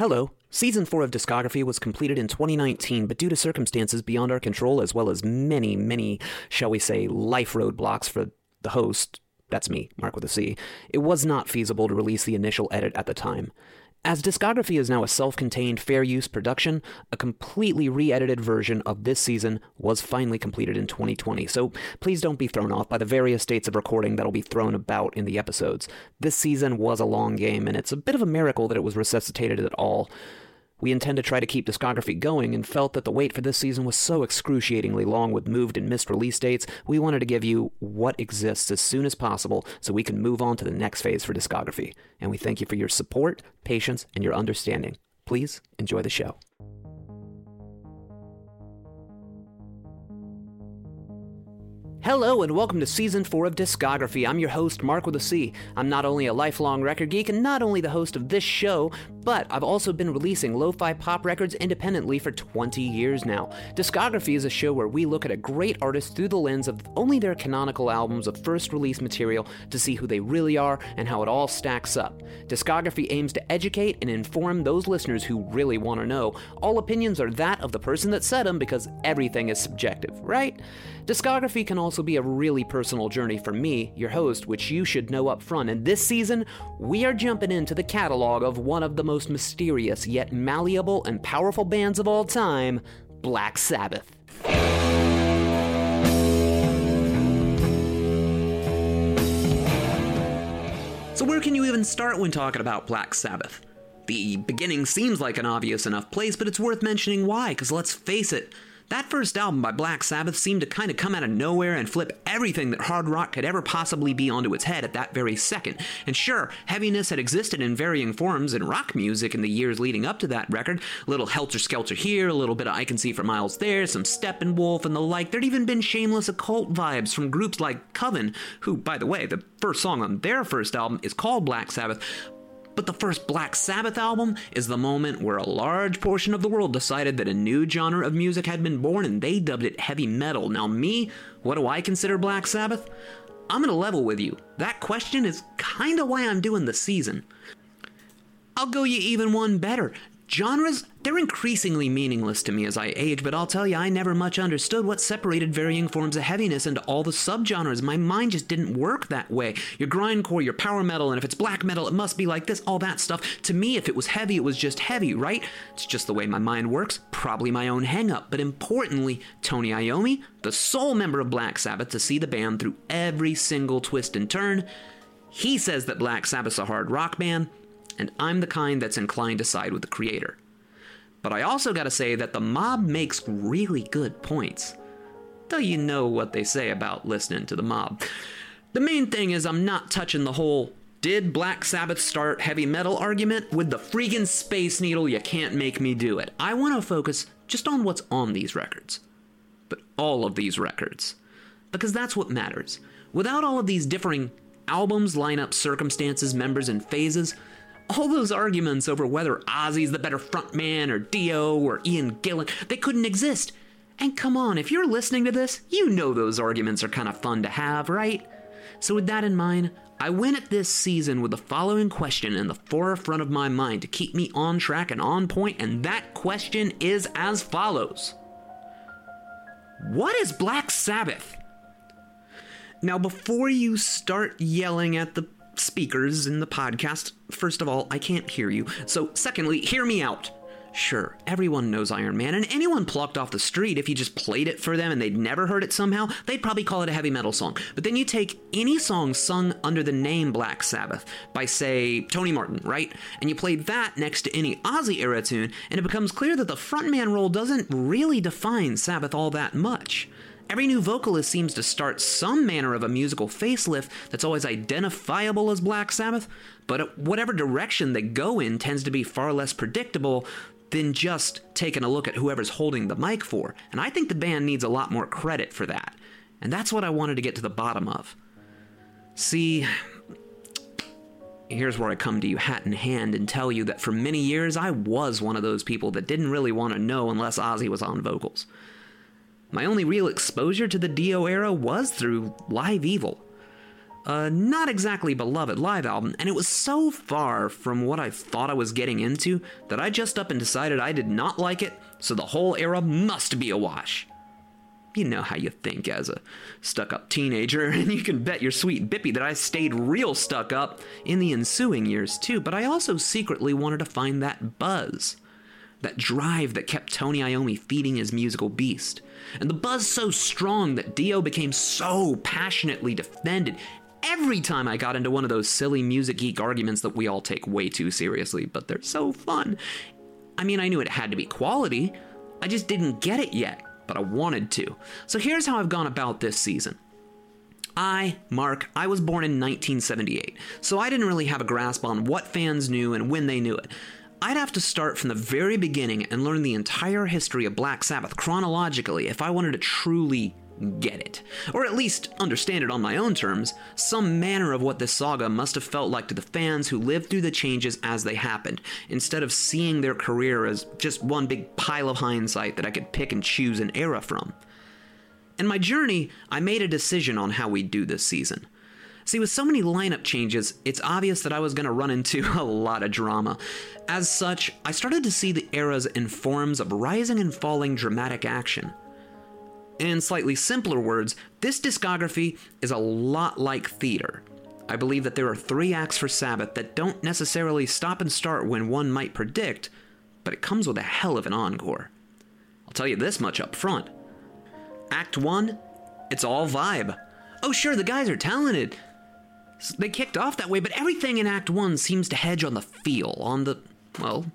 Hello. Season 4 of Discography was completed in 2019, but due to circumstances beyond our control, as well as many, many, shall we say, life roadblocks for the host, that's me, Mark with a C, it was not feasible to release the initial edit at the time. As Discography is now a self contained fair use production, a completely re edited version of this season was finally completed in 2020, so please don't be thrown off by the various dates of recording that'll be thrown about in the episodes. This season was a long game, and it's a bit of a miracle that it was resuscitated at all. We intend to try to keep discography going and felt that the wait for this season was so excruciatingly long with moved and missed release dates, we wanted to give you what exists as soon as possible so we can move on to the next phase for discography. And we thank you for your support, patience, and your understanding. Please enjoy the show. Hello and welcome to season 4 of Discography. I'm your host, Mark with a C. I'm not only a lifelong record geek and not only the host of this show, but I've also been releasing lo fi pop records independently for 20 years now. Discography is a show where we look at a great artist through the lens of only their canonical albums of first release material to see who they really are and how it all stacks up. Discography aims to educate and inform those listeners who really want to know. All opinions are that of the person that said them because everything is subjective, right? Discography can also be a really personal journey for me, your host, which you should know up front. And this season, we are jumping into the catalog of one of the most mysterious yet malleable and powerful bands of all time, Black Sabbath. So, where can you even start when talking about Black Sabbath? The beginning seems like an obvious enough place, but it's worth mentioning why, because let's face it, that first album by Black Sabbath seemed to kind of come out of nowhere and flip everything that hard rock could ever possibly be onto its head at that very second. And sure, heaviness had existed in varying forms in rock music in the years leading up to that record. A little Helter Skelter here, a little bit of I Can See for Miles there, some Steppenwolf and the like. There'd even been shameless occult vibes from groups like Coven, who, by the way, the first song on their first album is called Black Sabbath, but the first Black Sabbath album is the moment where a large portion of the world decided that a new genre of music had been born and they dubbed it heavy metal. Now, me, what do I consider Black Sabbath? I'm gonna level with you. That question is kinda why I'm doing the season. I'll go you even one better. Genres, they're increasingly meaningless to me as I age, but I'll tell you, I never much understood what separated varying forms of heaviness into all the subgenres. My mind just didn't work that way. Your grindcore, your power metal, and if it's black metal, it must be like this, all that stuff. To me, if it was heavy, it was just heavy, right? It's just the way my mind works, probably my own hangup. But importantly, Tony Iommi, the sole member of Black Sabbath to see the band through every single twist and turn, he says that Black Sabbath's a hard rock band, and I'm the kind that's inclined to side with the creator. But I also gotta say that the mob makes really good points. Though you know what they say about listening to the mob. The main thing is, I'm not touching the whole did Black Sabbath start heavy metal argument with the freaking Space Needle, you can't make me do it. I wanna focus just on what's on these records. But all of these records. Because that's what matters. Without all of these differing albums, lineups, circumstances, members, and phases, all those arguments over whether Ozzy's the better frontman or Dio or Ian Gillan, they couldn't exist. And come on, if you're listening to this, you know those arguments are kind of fun to have, right? So, with that in mind, I went at this season with the following question in the forefront of my mind to keep me on track and on point, and that question is as follows What is Black Sabbath? Now, before you start yelling at the speakers in the podcast, first of all, I can't hear you. So, secondly, hear me out. Sure, everyone knows Iron Man, and anyone plucked off the street, if you just played it for them and they'd never heard it somehow, they'd probably call it a heavy metal song. But then you take any song sung under the name Black Sabbath by, say, Tony Martin, right? And you play that next to any Ozzy era tune, and it becomes clear that the frontman role doesn't really define Sabbath all that much. Every new vocalist seems to start some manner of a musical facelift that's always identifiable as Black Sabbath, but whatever direction they go in tends to be far less predictable than just taking a look at whoever's holding the mic for. And I think the band needs a lot more credit for that. And that's what I wanted to get to the bottom of. See, here's where I come to you hat in hand and tell you that for many years I was one of those people that didn't really want to know unless Ozzy was on vocals. My only real exposure to the Dio era was through Live Evil. A not exactly beloved live album, and it was so far from what I thought I was getting into that I just up and decided I did not like it, so the whole era must be a wash. You know how you think as a stuck up teenager, and you can bet your sweet Bippy that I stayed real stuck up in the ensuing years too, but I also secretly wanted to find that buzz. That drive that kept Tony Iommi feeding his musical beast. And the buzz so strong that Dio became so passionately defended every time I got into one of those silly music geek arguments that we all take way too seriously, but they're so fun. I mean, I knew it had to be quality, I just didn't get it yet but I wanted to. So here's how I've gone about this season. I, Mark, I was born in 1978, so I didn't really have a grasp on what fans knew and when they knew it. I'd have to start from the very beginning and learn the entire history of Black Sabbath chronologically if I wanted to truly get it, or at least understand it on my own terms, some manner of what this saga must have felt like to the fans who lived through the changes as they happened, instead of seeing their career as just one big pile of hindsight that I could pick and choose an era from. In my journey, I made a decision on how we'd do this season. See, with so many lineup changes, it's obvious that I was going to run into a lot of drama. As such, I started to see the eras in forms of rising and falling dramatic action. In slightly simpler words, this discography is a lot like theater. I believe that there are three acts for Sabbath that don't necessarily stop and start when one might predict, but it comes with a hell of an encore. I'll tell you this much up front. Act 1, it's all vibe. Oh, sure, the guys are talented. They kicked off that way, but everything in Act 1 seems to hedge on the feel, on the, well,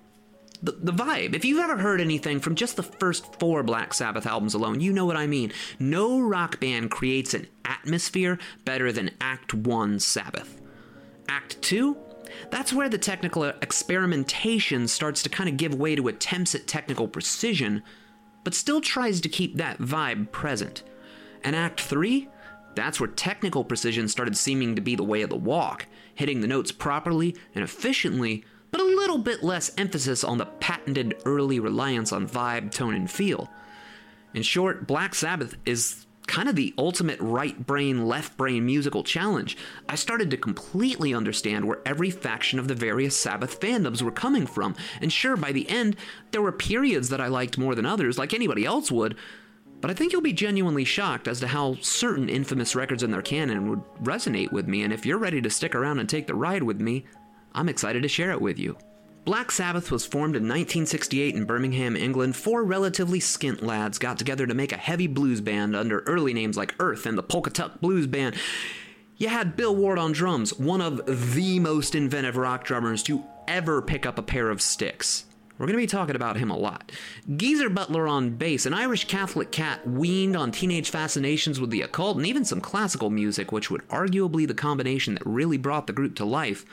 the, the vibe. If you've ever heard anything from just the first four Black Sabbath albums alone, you know what I mean. No rock band creates an atmosphere better than Act 1 Sabbath. Act 2? That's where the technical experimentation starts to kind of give way to attempts at technical precision, but still tries to keep that vibe present. And Act 3? That's where technical precision started seeming to be the way of the walk, hitting the notes properly and efficiently but a little bit less emphasis on the patented early reliance on vibe, tone, and feel. In short, Black Sabbath is kind of the ultimate right brain, left brain musical challenge. I started to completely understand where every faction of the various Sabbath fandoms were coming from, and sure, by the end, there were periods that I liked more than others, like anybody else would. But I think you'll be genuinely shocked as to how certain infamous records in their canon would resonate with me, and if you're ready to stick around and take the ride with me, I'm excited to share it with you. Black Sabbath was formed in 1968 in Birmingham, England. Four relatively skint lads got together to make a heavy blues band under early names like Earth and the Polka Tulk Blues Band. You had Bill Ward on drums, one of the most inventive rock drummers to ever pick up a pair of sticks. We're going to be talking about him a lot. Geezer Butler on bass, an Irish Catholic cat weaned on teenage fascinations with the occult and even some classical music, which would arguably the combination that really brought the group to life.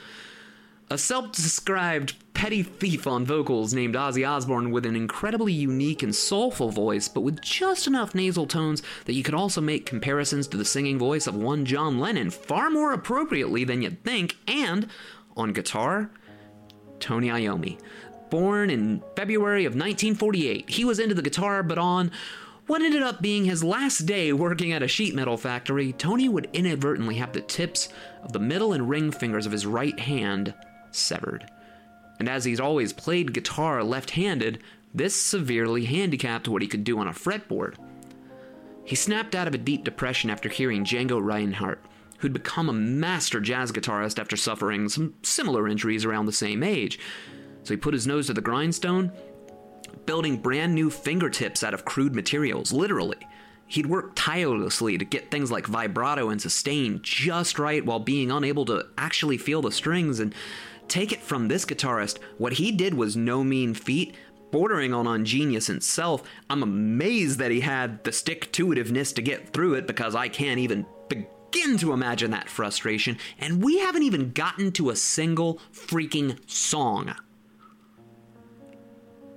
A self described petty thief on vocals named Ozzy Osbourne with an incredibly unique and soulful voice, but with just enough nasal tones that you could also make comparisons to the singing voice of one John Lennon far more appropriately than you'd think, and on guitar, Tony Iommi. Born in February of 1948, he was into the guitar, but on what ended up being his last day working at a sheet metal factory, Tony would inadvertently have the tips of the middle and ring fingers of his right hand severed. And as he's always played guitar left handed, this severely handicapped what he could do on a fretboard. He snapped out of a deep depression after hearing Django Reinhardt, who'd become a master jazz guitarist after suffering some similar injuries around the same age. So he put his nose to the grindstone, building brand new fingertips out of crude materials, literally. He'd work tirelessly to get things like vibrato and sustain just right while being unable to actually feel the strings and take it from this guitarist, what he did was no mean feat, bordering on ingenious itself. I'm amazed that he had the stick to to get through it because I can't even begin to imagine that frustration. And we haven't even gotten to a single freaking song.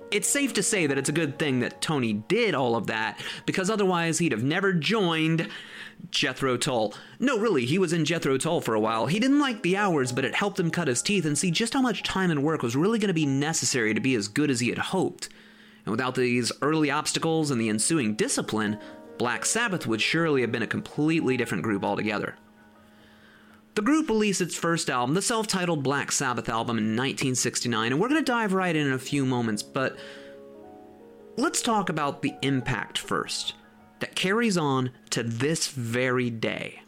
It's safe to say that it's a good thing that Tony did all of that because otherwise he'd have never joined Jethro Tull. No, really, he was in Jethro Tull for a while. He didn't like the hours, but it helped him cut his teeth and see just how much time and work was really going to be necessary to be as good as he had hoped. And without these early obstacles and the ensuing discipline, Black Sabbath would surely have been a completely different group altogether. The group released its first album, the self titled Black Sabbath album, in 1969, and we're going to dive right in in a few moments, but let's talk about the impact first that carries on to this very day.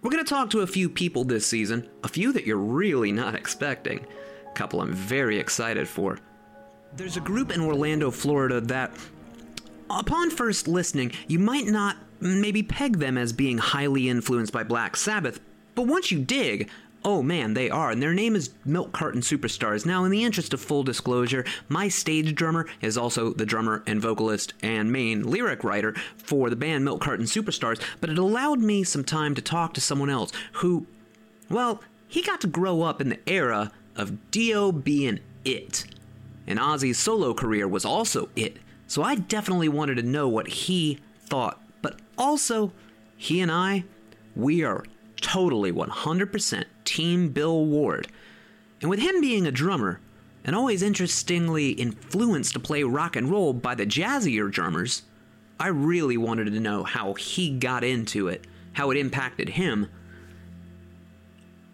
We're going to talk to a few people this season, a few that you're really not expecting, a couple I'm very excited for. There's a group in Orlando, Florida that, upon first listening, you might not maybe peg them as being highly influenced by Black Sabbath, but once you dig, Oh man, they are, and their name is Milk Carton Superstars. Now, in the interest of full disclosure, my stage drummer is also the drummer and vocalist and main lyric writer for the band Milk Carton Superstars, but it allowed me some time to talk to someone else who, well, he got to grow up in the era of Dio being it. And Ozzy's solo career was also it, so I definitely wanted to know what he thought. But also, he and I, we are totally 100% Team Bill Ward. And with him being a drummer, and always interestingly influenced to play rock and roll by the jazzier drummers, I really wanted to know how he got into it, how it impacted him.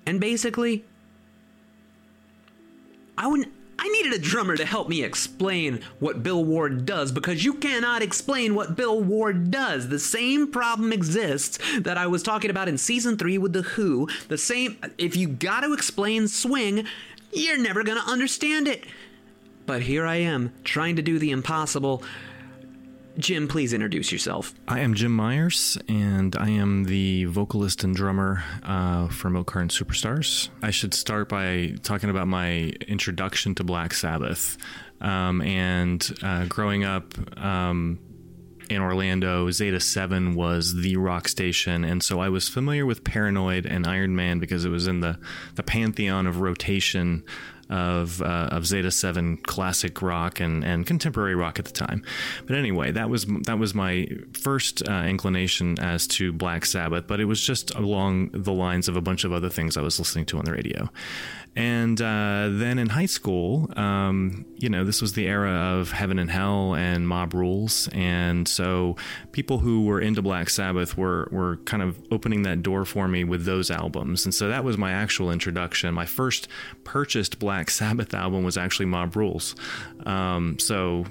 And basically, I wouldn't I needed a drummer to help me explain what Bill Ward does because you cannot explain what Bill Ward does. The same problem exists that I was talking about in season 3 with The Who. The same if you got to explain swing, you're never going to understand it. But here I am trying to do the impossible. Jim, please introduce yourself. I am Jim Myers, and I am the vocalist and drummer uh, for Milk Carton Superstars. I should start by talking about my introduction to Black Sabbath. Um, and uh, growing up, um, in Orlando, Zeta 7 was the rock station. And so I was familiar with Paranoid and Iron Man because it was in the, the pantheon of rotation of uh, of Zeta Seven classic rock and, and contemporary rock at the time. But anyway, that was that was my first uh, inclination as to Black Sabbath. But it was just along the lines of a bunch of other things I was listening to on the radio. And uh, then in high school, um, you know, this was the era of Heaven and Hell and Mob Rules, and so people who were into Black Sabbath were were kind of opening that door for me with those albums, and so that was my actual introduction. My first purchased Black Sabbath album was actually Mob Rules, um, so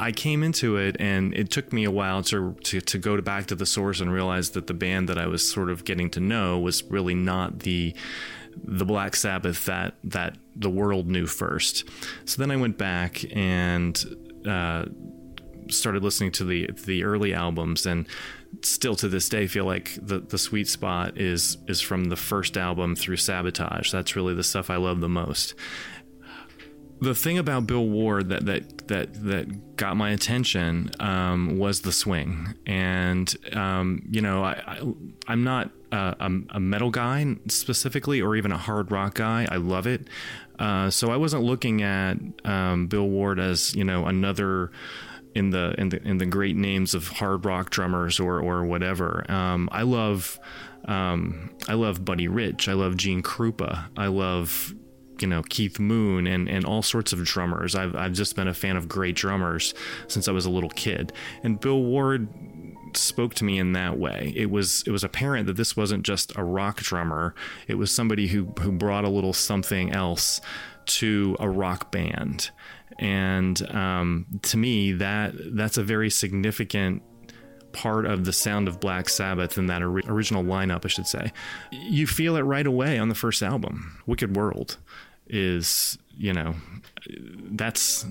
I came into it and it took me a while to, to, to go back to the source and realize that the band that I was sort of getting to know was really not the the Black Sabbath that that the world knew first. So then I went back and uh, started listening to the the early albums, and still to this day feel like the the sweet spot is is from the first album through Sabotage. That's really the stuff I love the most the thing about Bill Ward that that that that got my attention um, was the swing, and um, you know I, I am not a, a, metal guy specifically, or even a hard rock guy. I love it, uh, so I wasn't looking at um, Bill Ward as you know another in the in the in the great names of hard rock drummers or or whatever. Um, I love. Um, I love Buddy Rich. I love Gene Krupa. I love you know Keith Moon and and all sorts of drummers. I've I've just been a fan of great drummers since I was a little kid. And Bill Ward spoke to me in that way. It was it was apparent that this wasn't just a rock drummer. It was somebody who who brought a little something else to a rock band. And um, to me, that that's a very significant part of the sound of Black Sabbath and that or- original lineup, I should say. You feel it right away on the first album, Wicked World is you know that's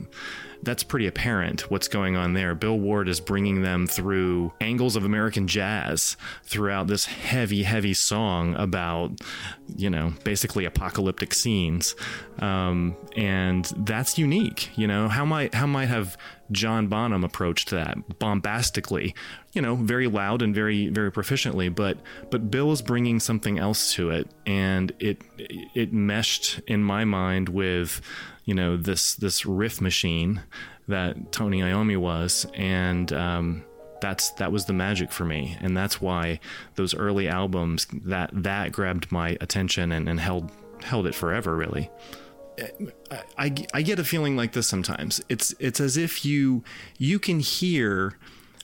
that's pretty apparent what's going on there. Bill Ward is bringing them through angles of American jazz throughout this heavy, heavy song about, you know, basically apocalyptic scenes, um, and that's unique. You know, how might how might have John Bonham approached that bombastically, you know, very loud and very very proficiently, but but Bill is bringing something else to it, and it it meshed in my mind with you know this this riff machine that Tony Iommi was, and um, that's that was the magic for me, and that's why those early albums that that grabbed my attention and, and held held it forever, really. I, I get a feeling like this sometimes. It's it's as if you you can hear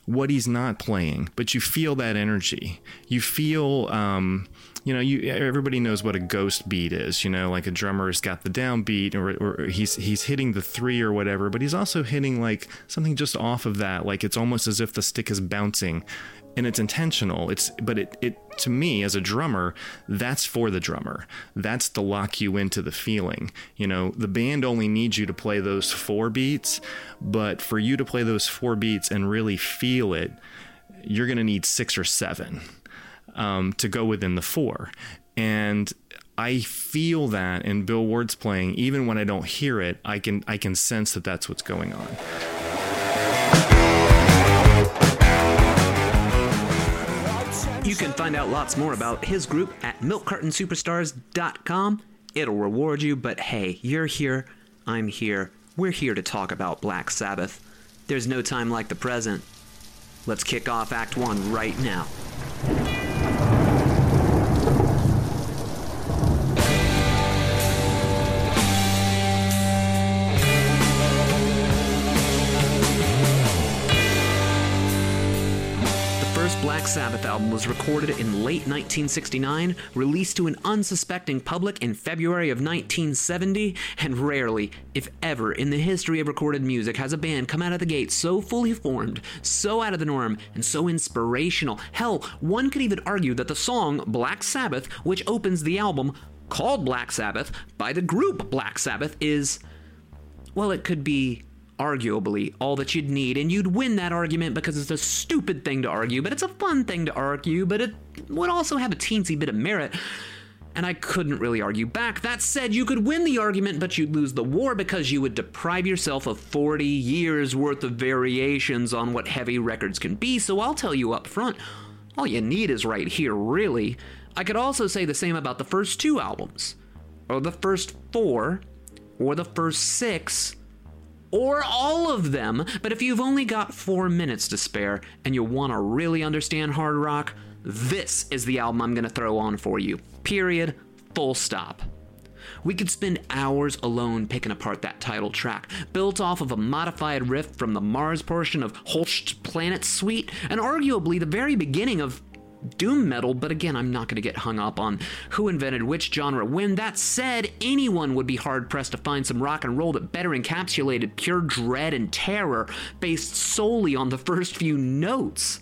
what he's not playing, but you feel that energy. You feel, um, you know, you everybody knows what a ghost beat is. You know, like a drummer's got the downbeat, or, or he's he's hitting the three or whatever, but he's also hitting like something just off of that. Like it's almost as if the stick is bouncing, and it's intentional. It's but it it to me as a drummer, that's for the drummer. That's to lock you into the feeling. You know, the band only needs you to play those four beats, but for you to play those four beats and really feel it, you're going to need six or seven um, to go within the four. And I feel that in Bill Ward's playing, even when I don't hear it, I can I can sense that that's what's going on. You can find out lots more about his group at milkcartonsuperstars.com. It'll reward you, but hey, you're here, I'm here, we're here to talk about Black Sabbath. There's no time like the present. Let's kick off Act 1 right now. Black Sabbath album was recorded in late 1969, released to an unsuspecting public in February of 1970, and rarely, if ever, in the history of recorded music has a band come out of the gate so fully formed, so out of the norm, and so inspirational. Hell, one could even argue that the song Black Sabbath, which opens the album, called Black Sabbath by the group Black Sabbath, is. Well, it could be arguably all that you'd need, and you'd win that argument because it's a stupid thing to argue, but it's a fun thing to argue, but it would also have a teensy bit of merit. And I couldn't really argue back. That said, you could win the argument, but you'd lose the war because you would deprive yourself of 40 years worth of variations on what heavy records can be, so I'll tell you up front all you need is right here, really. I could also say the same about the first two albums, or the first four, or the first six or all of them. But if you've only got four minutes to spare and you want to really understand hard rock, this is the album I'm going to throw on for you. Period. Full stop. We could spend hours alone picking apart that title track, built off of a modified riff from the Mars portion of Holst's Planet Suite, and arguably the very beginning of doom metal, but again, I'm not going to get hung up on who invented which genre when. That said, anyone would be hard pressed to find some rock and roll that better encapsulated pure dread and terror based solely on the first few notes.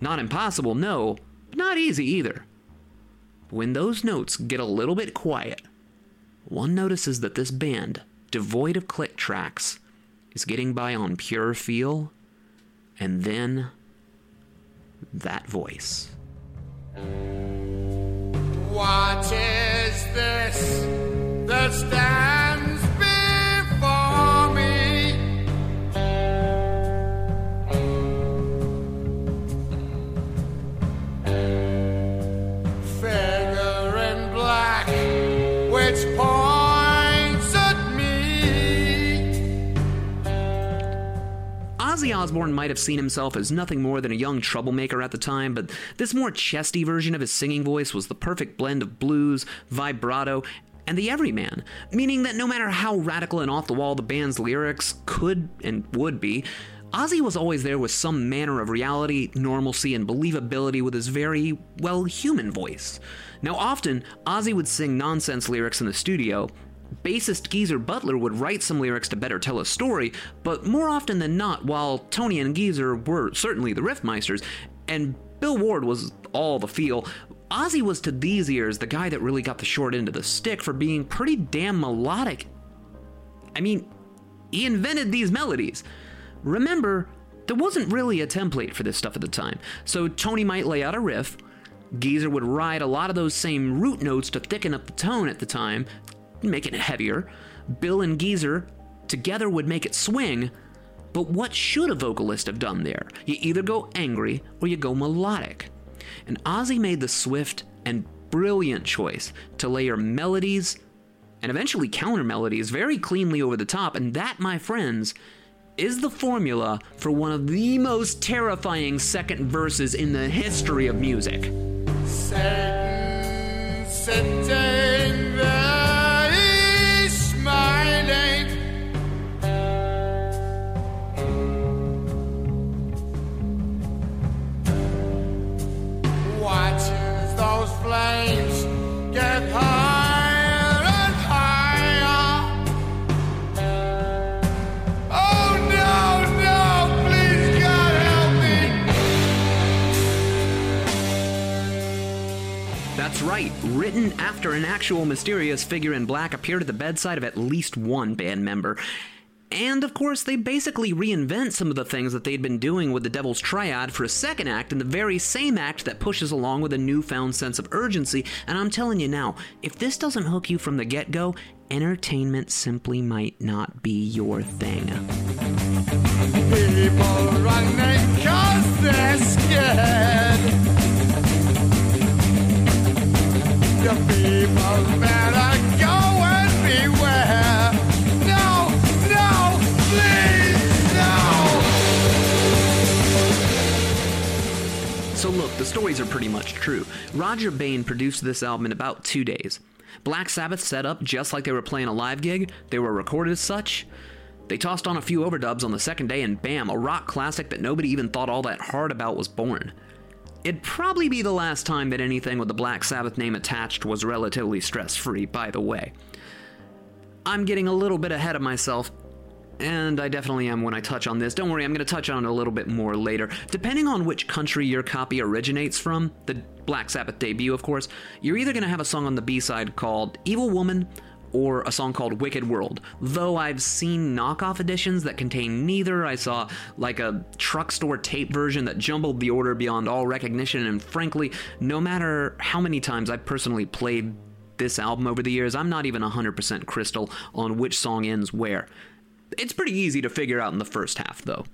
Not impossible, no, but not easy either. When those notes get a little bit quiet, one notices that this band, devoid of click tracks, is getting by on pure feel, and then that voice. What is this that stands before me? Figure in black, which Ozzy Osbourne might have seen himself as nothing more than a young troublemaker at the time, but this more chesty version of his singing voice was the perfect blend of blues, vibrato, and the everyman, meaning that no matter how radical and off the wall the band's lyrics could and would be, Ozzy was always there with some manner of reality, normalcy, and believability with his very, well, human voice. Now, often, Ozzy would sing nonsense lyrics in the studio, Bassist Geezer Butler would write some lyrics to better tell a story, but more often than not, while Tony and Geezer were certainly the riffmeisters, and Bill Ward was all the feel, Ozzy was to these ears the guy that really got the short end of the stick for being pretty damn melodic. I mean, he invented these melodies. Remember, there wasn't really a template for this stuff at the time, so Tony might lay out a riff. Geezer would ride a lot of those same root notes to thicken up the tone at the time, making it heavier. Bill and Geezer together would make it swing. But what should a vocalist have done there? You either go angry or you go melodic. And Ozzy made the swift and brilliant choice to layer melodies and eventually counter melodies very cleanly over the top, and that, my friends, is the formula for one of the most terrifying second verses in the history of music. Satan sitting written after an actual mysterious figure in black appeared at the bedside of at least one band member. And of course, they basically reinvent some of the things that they'd been doing with the Devil's Triad for a second act in the very same act that pushes along with a newfound sense of urgency. And I'm telling you now, if this doesn't hook you from the get go, entertainment simply might not be your thing. People running cause they're scared. So look, the stories are pretty much true. Rodger Bain produced this album in about two days. Black Sabbath set up just like they were playing a live gig, they were recorded as such. They tossed on a few overdubs on the second day, and bam, a rock classic that nobody even thought all that hard about was born. It'd probably be the last time that anything with the Black Sabbath name attached was relatively stress free, by the way. I'm getting a little bit ahead of myself, and I definitely am when I touch on this. Don't worry, I'm going to touch on it a little bit more later. Depending on which country your copy originates from, the Black Sabbath debut, of course, you're either going to have a song on the B side called Evil Woman or a song called Wicked World. Though I've seen knockoff editions that contain neither. I saw like a truck store tape version that jumbled the order beyond all recognition, and frankly, no matter how many times I've personally played this album over the years, I'm not even 100% crystal on which song ends where. It's pretty easy to figure out in the first half, though.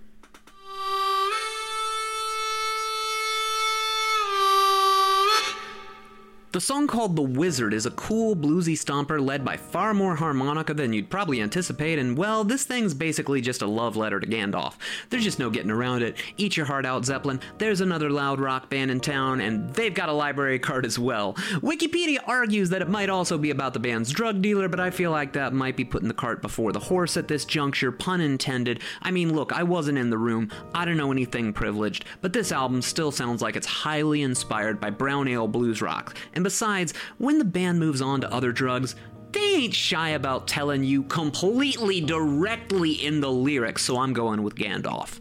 The song called The Wizard is a cool, bluesy stomper led by far more harmonica than you'd probably anticipate, and well, this thing's basically just a love letter to Gandalf. There's just no getting around it. Eat your heart out, Zeppelin. There's another loud rock band in town, and they've got a library card as well. Wikipedia argues that it might also be about the band's drug dealer, but I feel like that might be putting the cart before the horse at this juncture, pun intended. I mean, look, I wasn't in the room, I don't know anything privileged, but this album still sounds like it's highly inspired by brown ale blues rock. And besides, when the band moves on to other drugs, they ain't shy about telling you completely directly in the lyrics, so I'm going with Gandalf.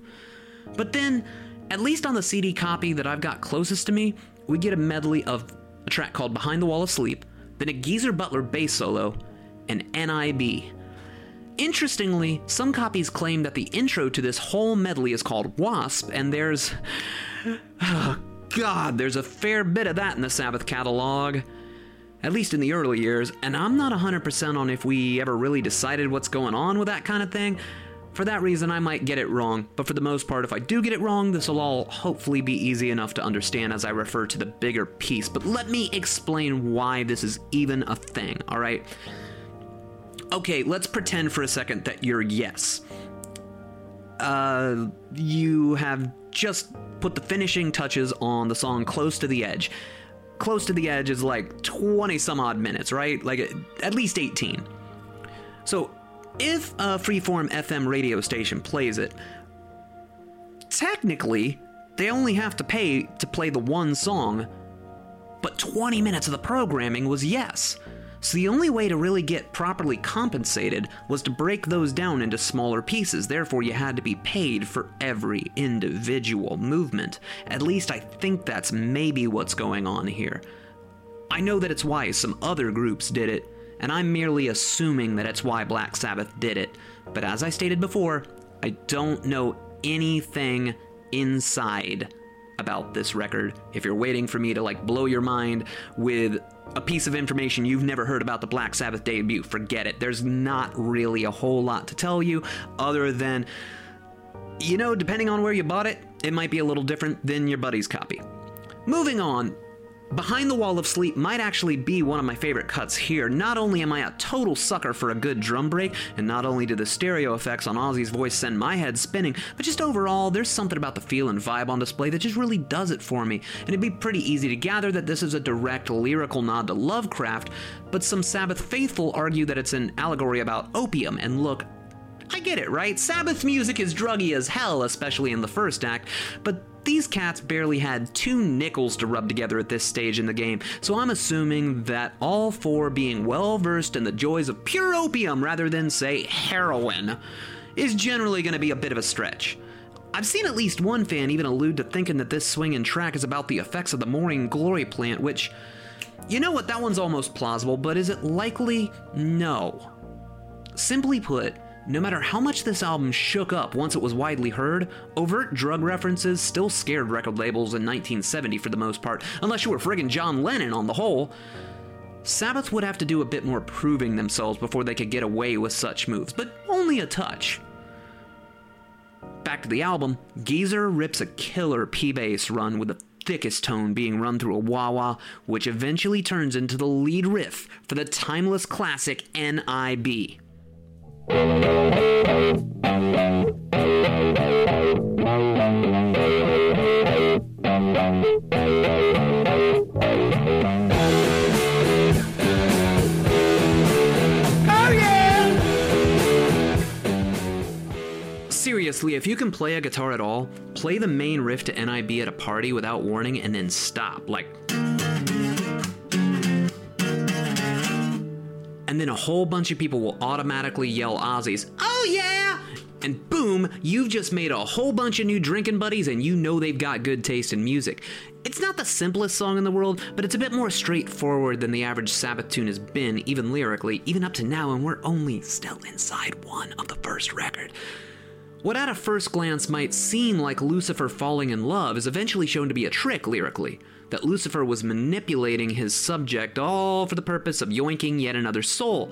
But then, at least on the CD copy that I've got closest to me, we get a medley of a track called Behind the Wall of Sleep, then a Geezer Butler bass solo, and NIB. Interestingly, some copies claim that the intro to this whole medley is called Wasp, and there's. Oh, God, there's a fair bit of that in the Sabbath catalog. At least in the early years, and I'm not 100% on if we ever really decided what's going on with that kind of thing. For that reason, I might get it wrong, but for the most part, if I do get it wrong, this will all hopefully be easy enough to understand as I refer to the bigger piece. But let me explain why this is even a thing, alright? Okay, let's pretend for a second that you're Yes. Uh, you have just put the finishing touches on the song Close to the Edge. Close to the Edge is like 20 some odd minutes, right? Like at least 18. So, if a freeform FM radio station plays it, technically, they only have to pay to play the one song, but 20 minutes of the programming was Yes. So the only way to really get properly compensated was to break those down into smaller pieces. Therefore, you had to be paid for every individual movement. At least I think that's maybe what's going on here. I know that it's why some other groups did it and I'm merely assuming that it's why Black Sabbath did it. But as I stated before, I don't know anything inside about this record. If you're waiting for me to like blow your mind with a piece of information you've never heard about the Black Sabbath debut, forget it. There's not really a whole lot to tell you other than you know, depending on where you bought it, it might be a little different than your buddy's copy. Moving on, Behind the Wall of Sleep might actually be one of my favorite cuts here. Not only am I a total sucker for a good drum break, and not only do the stereo effects on Ozzy's voice send my head spinning, but just overall, there's something about the feel and vibe on display that just really does it for me. And it'd be pretty easy to gather that this is a direct lyrical nod to Lovecraft, but some Sabbath faithful argue that it's an allegory about opium. And look, I get it, right? Sabbath music is druggy as hell, especially in the first act, but these cats barely had two nickels to rub together at this stage in the game, so I'm assuming that all four being well versed in the joys of pure opium rather than, say, heroin is generally going to be a bit of a stretch. I've seen at least one fan even allude to thinking that this swinging track is about the effects of the Morning Glory plant, which, you know what, that one's almost plausible, but is it likely? No. Simply put, no matter how much this album shook up once it was widely heard, overt drug references still scared record labels in 1970 for the most part, unless you were friggin' John Lennon on the whole. Sabbath would have to do a bit more proving themselves before they could get away with such moves, but only a touch. Back to the album, Geezer rips a killer P bass run with the thickest tone being run through a wah wah, which eventually turns into the lead riff for the timeless classic NIB. Seriously, if you can play a guitar at all, play the main riff to NIB at a party without warning and then stop. Like. And then a whole bunch of people will automatically yell Ozzy's, Oh yeah! And boom, you've just made a whole bunch of new drinking buddies and you know they've got good taste in music. It's not the simplest song in the world, but it's a bit more straightforward than the average Sabbath tune has been, even lyrically, even up to now, and we're only still inside one of the first record. What at a first glance might seem like Lucifer falling in love is eventually shown to be a trick lyrically. That Lucifer was manipulating his subject all for the purpose of yoinking yet another soul.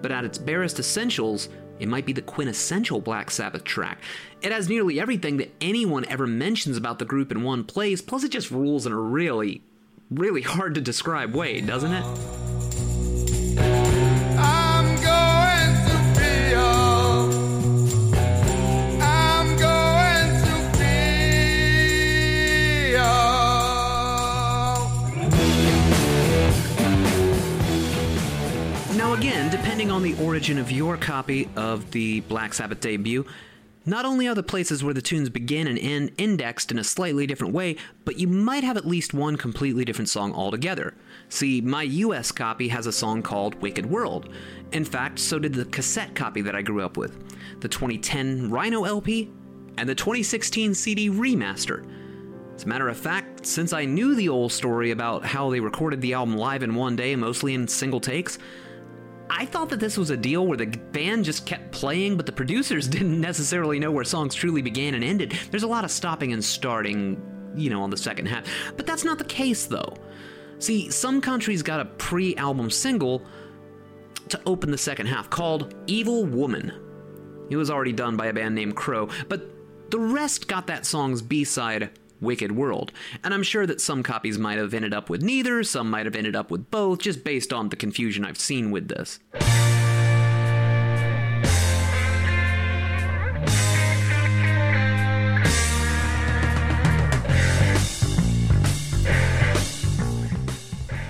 But at its barest essentials, it might be the quintessential Black Sabbath track. It has nearly everything that anyone ever mentions about the group in one place, plus it just rules in a really, really hard to describe way, doesn't it? Again, depending on the origin of your copy of the Black Sabbath debut, not only are the places where the tunes begin and end indexed in a slightly different way, but you might have at least one completely different song altogether. See, my US copy has a song called Wicked World. In fact, so did the cassette copy that I grew up with, the 2010 Rhino LP, and the 2016 CD remaster. As a matter of fact, since I knew the old story about how they recorded the album live in one day, mostly in single takes, I thought that this was a deal where the band just kept playing, but the producers didn't necessarily know where songs truly began and ended. There's a lot of stopping and starting, you know, on the second half. But that's not the case, though. See, some countries got a pre album single to open the second half called Evil Woman. It was already done by a band named Crow, but the rest got that song's B side, Wicked World. And I'm sure that some copies might have ended up with neither, some might have ended up with both, just based on the confusion I've seen with this.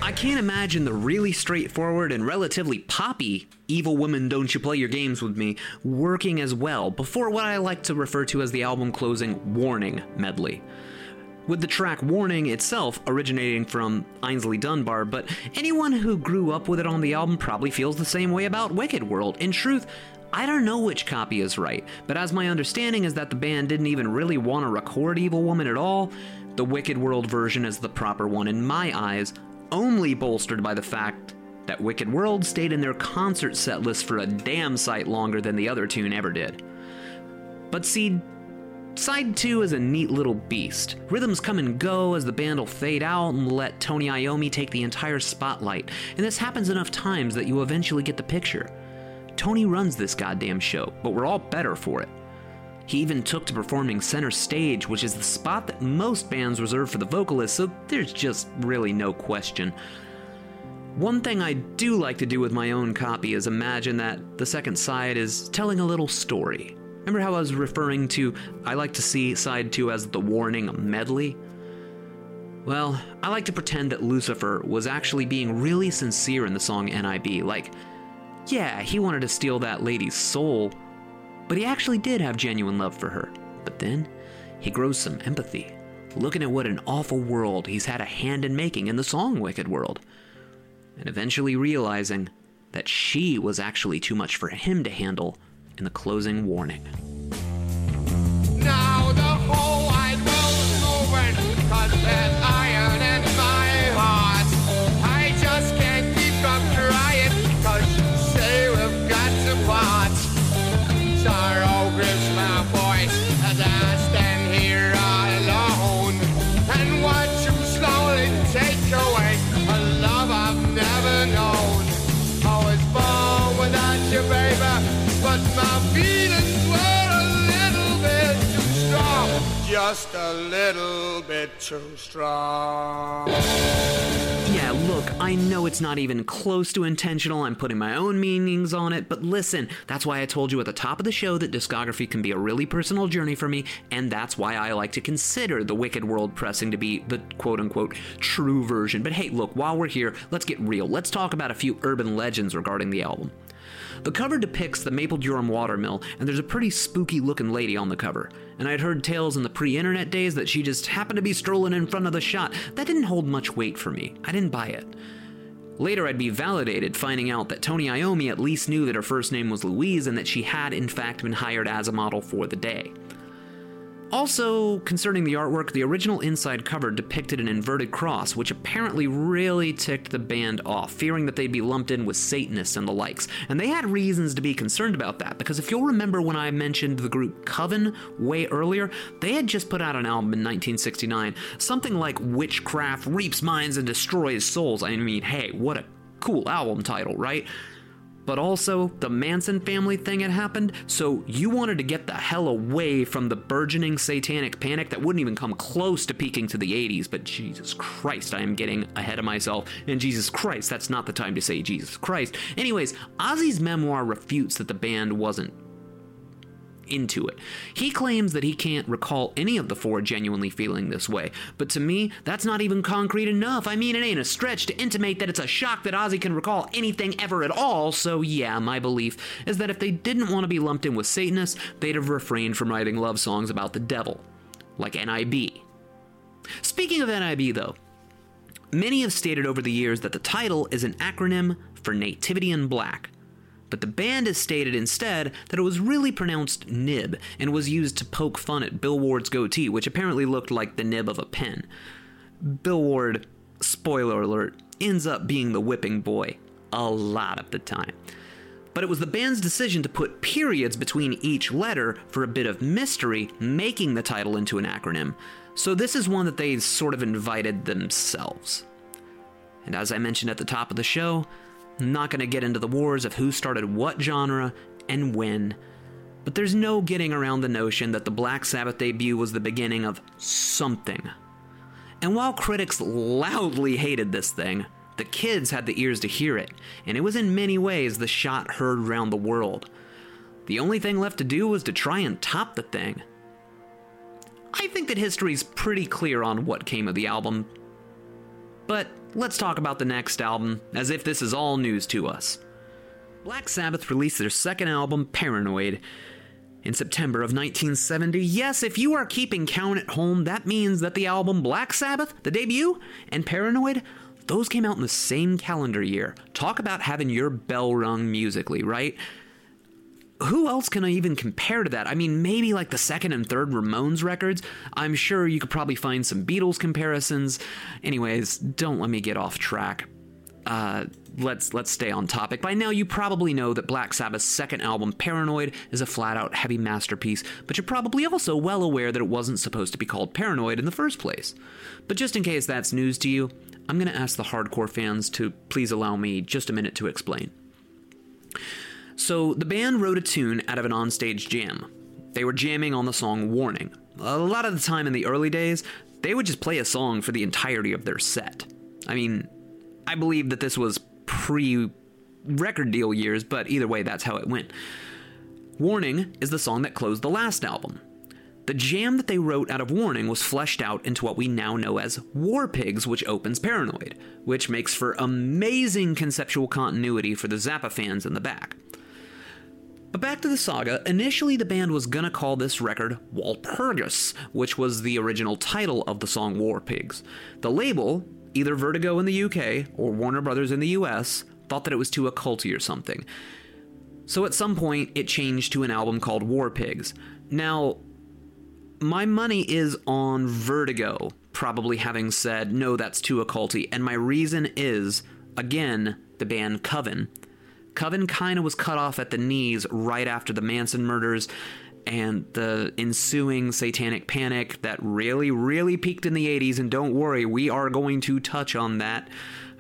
I can't imagine the really straightforward and relatively poppy Evil Woman Don't You Play Your Games With Me working as well before what I like to refer to as the album closing Warning medley. With the track Warning itself originating from Aynsley Dunbar, but anyone who grew up with it on the album probably feels the same way about Wicked World. In truth, I don't know which copy is right, but as my understanding is that the band didn't even really want to record Evil Woman at all, the Wicked World version is the proper one in my eyes, only bolstered by the fact that Wicked World stayed in their concert set list for a damn sight longer than the other tune ever did. But see, Side 2 is a neat little beast. Rhythms come and go as the band will fade out and let Tony Iommi take the entire spotlight, and this happens enough times that you eventually get the picture. Tony runs this goddamn show, but we're all better for it. He even took to performing center stage, which is the spot that most bands reserve for the vocalist, so there's just really no question. One thing I do like to do with my own copy is imagine that the second side is telling a little story. Remember how I was referring to I like to see side 2 as the warning medley? Well, I like to pretend that Lucifer was actually being really sincere in the song NIB. Like, yeah, he wanted to steal that lady's soul, but he actually did have genuine love for her. But then, he grows some empathy, looking at what an awful world he's had a hand in making in the song Wicked World, and eventually realizing that she was actually too much for him to handle in the closing warning. Just a little bit too strong. Yeah, look, I know it's not even close to intentional. I'm putting my own meanings on it, but listen, that's why I told you at the top of the show that discography can be a really personal journey for me, and that's why I like to consider the Wicked World pressing to be the quote unquote true version. But hey, look, while we're here, let's get real. Let's talk about a few urban legends regarding the album. The cover depicts the Mapledurham watermill, and there's a pretty spooky looking lady on the cover. And I'd heard tales in the pre internet days that she just happened to be strolling in front of the shot. That didn't hold much weight for me. I didn't buy it. Later, I'd be validated finding out that Tony Iommi at least knew that her first name was Louise and that she had, in fact, been hired as a model for the day. Also, concerning the artwork, the original inside cover depicted an inverted cross, which apparently really ticked the band off, fearing that they'd be lumped in with Satanists and the likes. And they had reasons to be concerned about that, because if you'll remember when I mentioned the group Coven way earlier, they had just put out an album in 1969, something like Witchcraft Reaps Minds and Destroys Souls. I mean, hey, what a cool album title, right? But also, the Manson family thing had happened, so you wanted to get the hell away from the burgeoning satanic panic that wouldn't even come close to peaking to the 80s. But Jesus Christ, I am getting ahead of myself. And Jesus Christ, that's not the time to say Jesus Christ. Anyways, Ozzy's memoir refutes that the band wasn't into it. He claims that he can't recall any of the four genuinely feeling this way, but to me, that's not even concrete enough. I mean, it ain't a stretch to intimate that it's a shock that Ozzy can recall anything ever at all, so yeah, my belief is that if they didn't want to be lumped in with Satanists, they'd have refrained from writing love songs about the devil, like NIB. Speaking of NIB, though, many have stated over the years that the title is an acronym for Nativity in Black but the band has stated instead that it was really pronounced nib and was used to poke fun at Bill Ward's goatee, which apparently looked like the nib of a pen. Bill Ward, spoiler alert, ends up being the whipping boy a lot of the time. But it was the band's decision to put periods between each letter for a bit of mystery, making the title into an acronym. So this is one that they sort of invited themselves. And as I mentioned at the top of the show, Not going to get into the wars of who started what genre and when, but there's no getting around the notion that the Black Sabbath debut was the beginning of something. And while critics loudly hated this thing, the kids had the ears to hear it, and it was in many ways the shot heard around the world. The only thing left to do was to try and top the thing. I think that history's pretty clear on what came of the album, but let's talk about the next album, as if this is all news to us. Black Sabbath released their second album, Paranoid, in September of 1970. Yes, if you are keeping count at home, that means that the album Black Sabbath, the debut, and Paranoid, those came out in the same calendar year. Talk about having your bell rung musically, right? Who else can I even compare to that? I mean, maybe like the second and third Ramones records. I'm sure you could probably find some Beatles comparisons. Anyways, don't let me get off track. uh, let's let's stay on topic. By now, you probably know that Black Sabbath's second album, Paranoid, is a flat-out heavy masterpiece. But you're probably also well aware that it wasn't supposed to be called Paranoid in the first place. But just in case that's news to you, I'm going to ask the hardcore fans to please allow me just a minute to explain. So the band wrote a tune out of an onstage jam. They were jamming on the song Warning. A lot of the time in the early days, they would just play a song for the entirety of their set. I mean, I believe that this was pre record deal years, but either way, that's how it went. Warning is the song that closed the last album. The jam that they wrote out of Warning was fleshed out into what we now know as War Pigs, which opens Paranoid, which makes for amazing conceptual continuity for the Zappa fans in the back. But back to the saga, initially the band was gonna call this record Walpurgis, which was the original title of the song War Pigs. The label, either Vertigo in the UK or Warner Brothers in the US, thought that it was too occulty or something. So at some point, it changed to an album called War Pigs. Now, my money is on Vertigo, probably having said, no, that's too occulty. And my reason is, again, the band Coven. Coven kind of was cut off at the knees right after the Manson murders and the ensuing satanic panic that really, really peaked in the 80s. And don't worry, we are going to touch on that.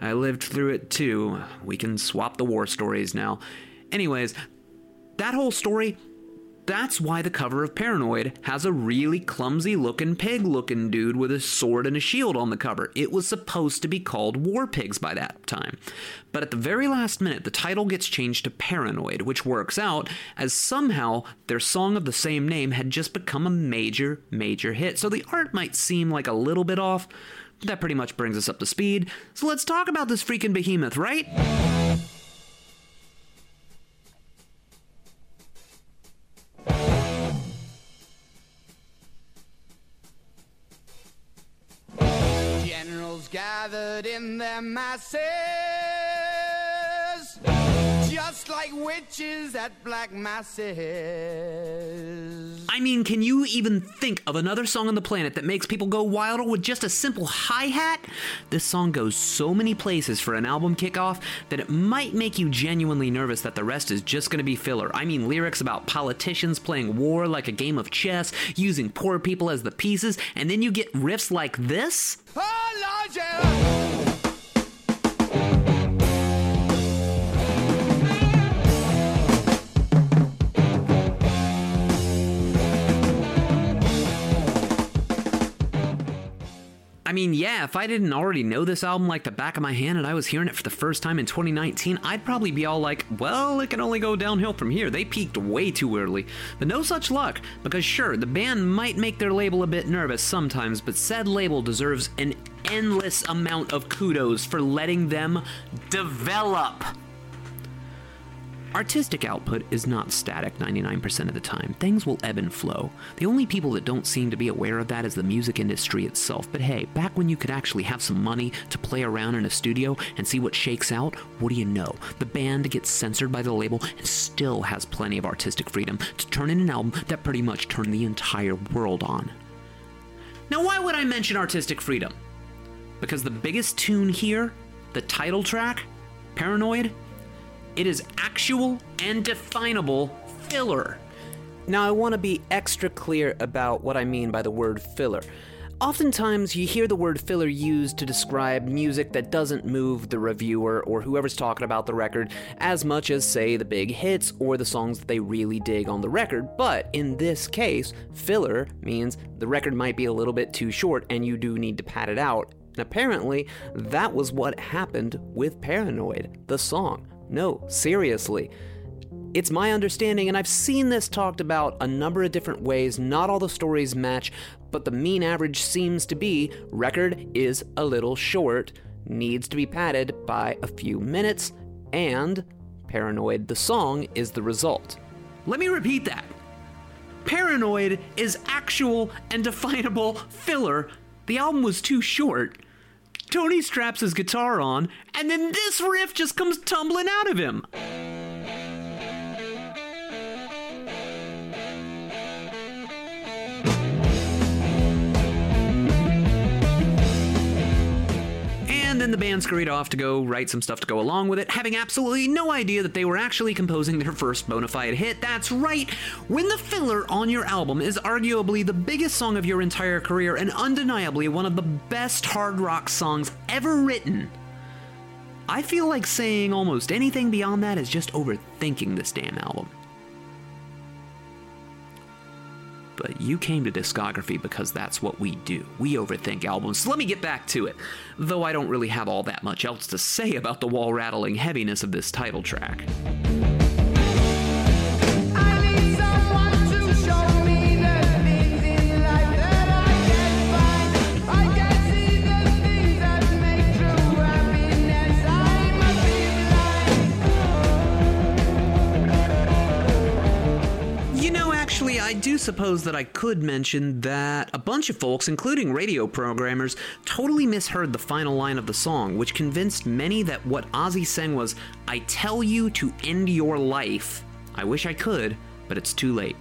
I lived through it too. We can swap the war stories now. Anyways, that whole story that's why the cover of Paranoid has a really clumsy looking pig looking dude with a sword and a shield on the cover. It was supposed to be called War Pigs by that time. But at the very last minute, the title gets changed to Paranoid, which works out as somehow their song of the same name had just become a major, major hit. So the art might seem like a little bit off, but that pretty much brings us up to speed. So let's talk about this freaking behemoth, right? Gathered in their masses, at black masses. I mean, can you even think of another song on the planet that makes people go wilder with just a simple hi hat? This song goes so many places for an album kickoff that it might make you genuinely nervous that the rest is just gonna be filler. I mean, lyrics about politicians playing war like a game of chess, using poor people as the pieces, and then you get riffs like this? Oh, I mean, yeah, if I didn't already know this album like the back of my hand and I was hearing it for the first time in 2019, I'd probably be all like, well, it can only go downhill from here. They peaked way too early. But no such luck, because sure, the band might make their label a bit nervous sometimes, but said label deserves an endless amount of kudos for letting them develop. Artistic output is not static 99% of the time. Things will ebb and flow. The only people that don't seem to be aware of that is the music industry itself. But hey, back when you could actually have some money to play around in a studio and see what shakes out, what do you know? The band gets censored by the label and still has plenty of artistic freedom to turn in an album that pretty much turned the entire world on. Now, why would I mention artistic freedom? Because the biggest tune here, the title track, Paranoid, it is actual and definable filler. Now, I want to be extra clear about what I mean by the word filler. Oftentimes, you hear the word filler used to describe music that doesn't move the reviewer or whoever's talking about the record as much as, say, the big hits or the songs that they really dig on the record. But in this case, filler means the record might be a little bit too short and you do need to pad it out. And apparently, that was what happened with Paranoid, the song. No, seriously. It's my understanding, and I've seen this talked about a number of different ways. Not all the stories match, but the mean average seems to be record is a little short, needs to be padded by a few minutes, and Paranoid the song is the result. Let me repeat that. Paranoid is actual and definable filler. The album was too short. Tony straps his guitar on, and then this riff just comes tumbling out of him. And then the band scurried off to go write some stuff to go along with it, having absolutely no idea that they were actually composing their first bona fide hit. That's right, when the filler on your album is arguably the biggest song of your entire career and undeniably one of the best hard rock songs ever written. I feel like saying almost anything beyond that is just overthinking this damn album. But you came to discography because that's what we do. We overthink albums. So let me get back to it. Though I don't really have all that much else to say about the wall rattling heaviness of this title track. Do suppose that I could mention that a bunch of folks, including radio programmers, totally misheard the final line of the song, which convinced many that what Ozzy sang was, I tell you to end your life. I wish I could, but it's too late.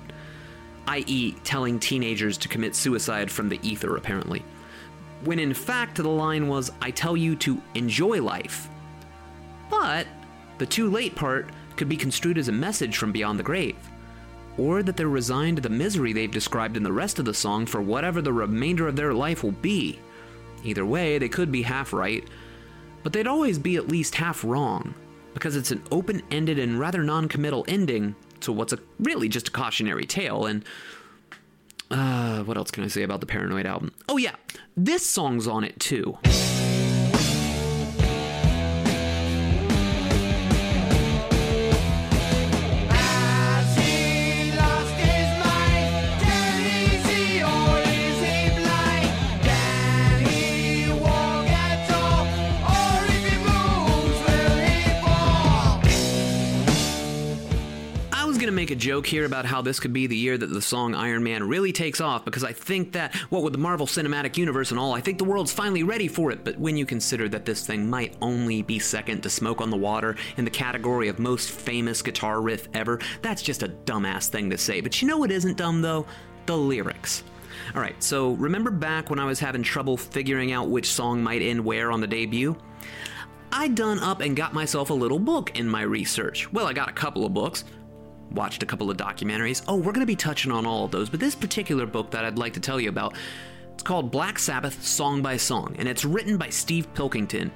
I.e., telling teenagers to commit suicide from the ether, apparently. When in fact, the line was, I tell you to enjoy life. But the too late part could be construed as a message from beyond the grave or that they're resigned to the misery they've described in the rest of the song for whatever the remainder of their life will be. Either way, they could be half right, but they'd always be at least half wrong, because it's an open ended and rather non committal ending to what's a, really just a cautionary tale, and. Uh, what else can I say about the Paranoid album? Oh, yeah, this song's on it too. Make a joke here about how this could be the year that the song Iron Man really takes off because I think that, what with the Marvel Cinematic Universe and all, I think the world's finally ready for it. But when you consider that this thing might only be second to Smoke on the Water in the category of most famous guitar riff ever, that's just a dumbass thing to say. But you know what isn't dumb though? The lyrics. Alright, so remember back when I was having trouble figuring out which song might end where on the debut? I done up and got myself a little book in my research. Well, I got a couple of books, watched a couple of documentaries. Oh, we're going to be touching on all of those, but this particular book that I'd like to tell you about, it's called Black Sabbath Song by Song, and it's written by Steve Pilkington.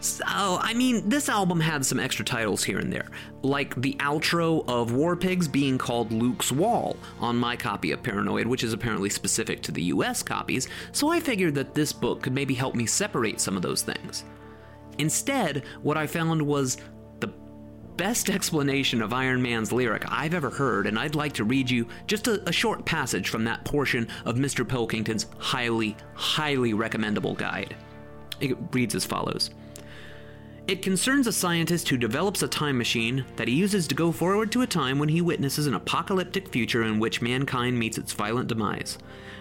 So, I mean, this album had some extra titles here and there, like the outro of War Pigs being called Luke's Wall on my copy of Paranoid, which is apparently specific to the US copies, so I figured that this book could maybe help me separate some of those things. Instead, what I found was best explanation of Iron Man's lyric I've ever heard, and I'd like to read you just a, a short passage from that portion of Mr. Pilkington's highly, highly recommendable guide. It reads as follows. It concerns a scientist who develops a time machine that he uses to go forward to a time when he witnesses an apocalyptic future in which mankind meets its violent demise.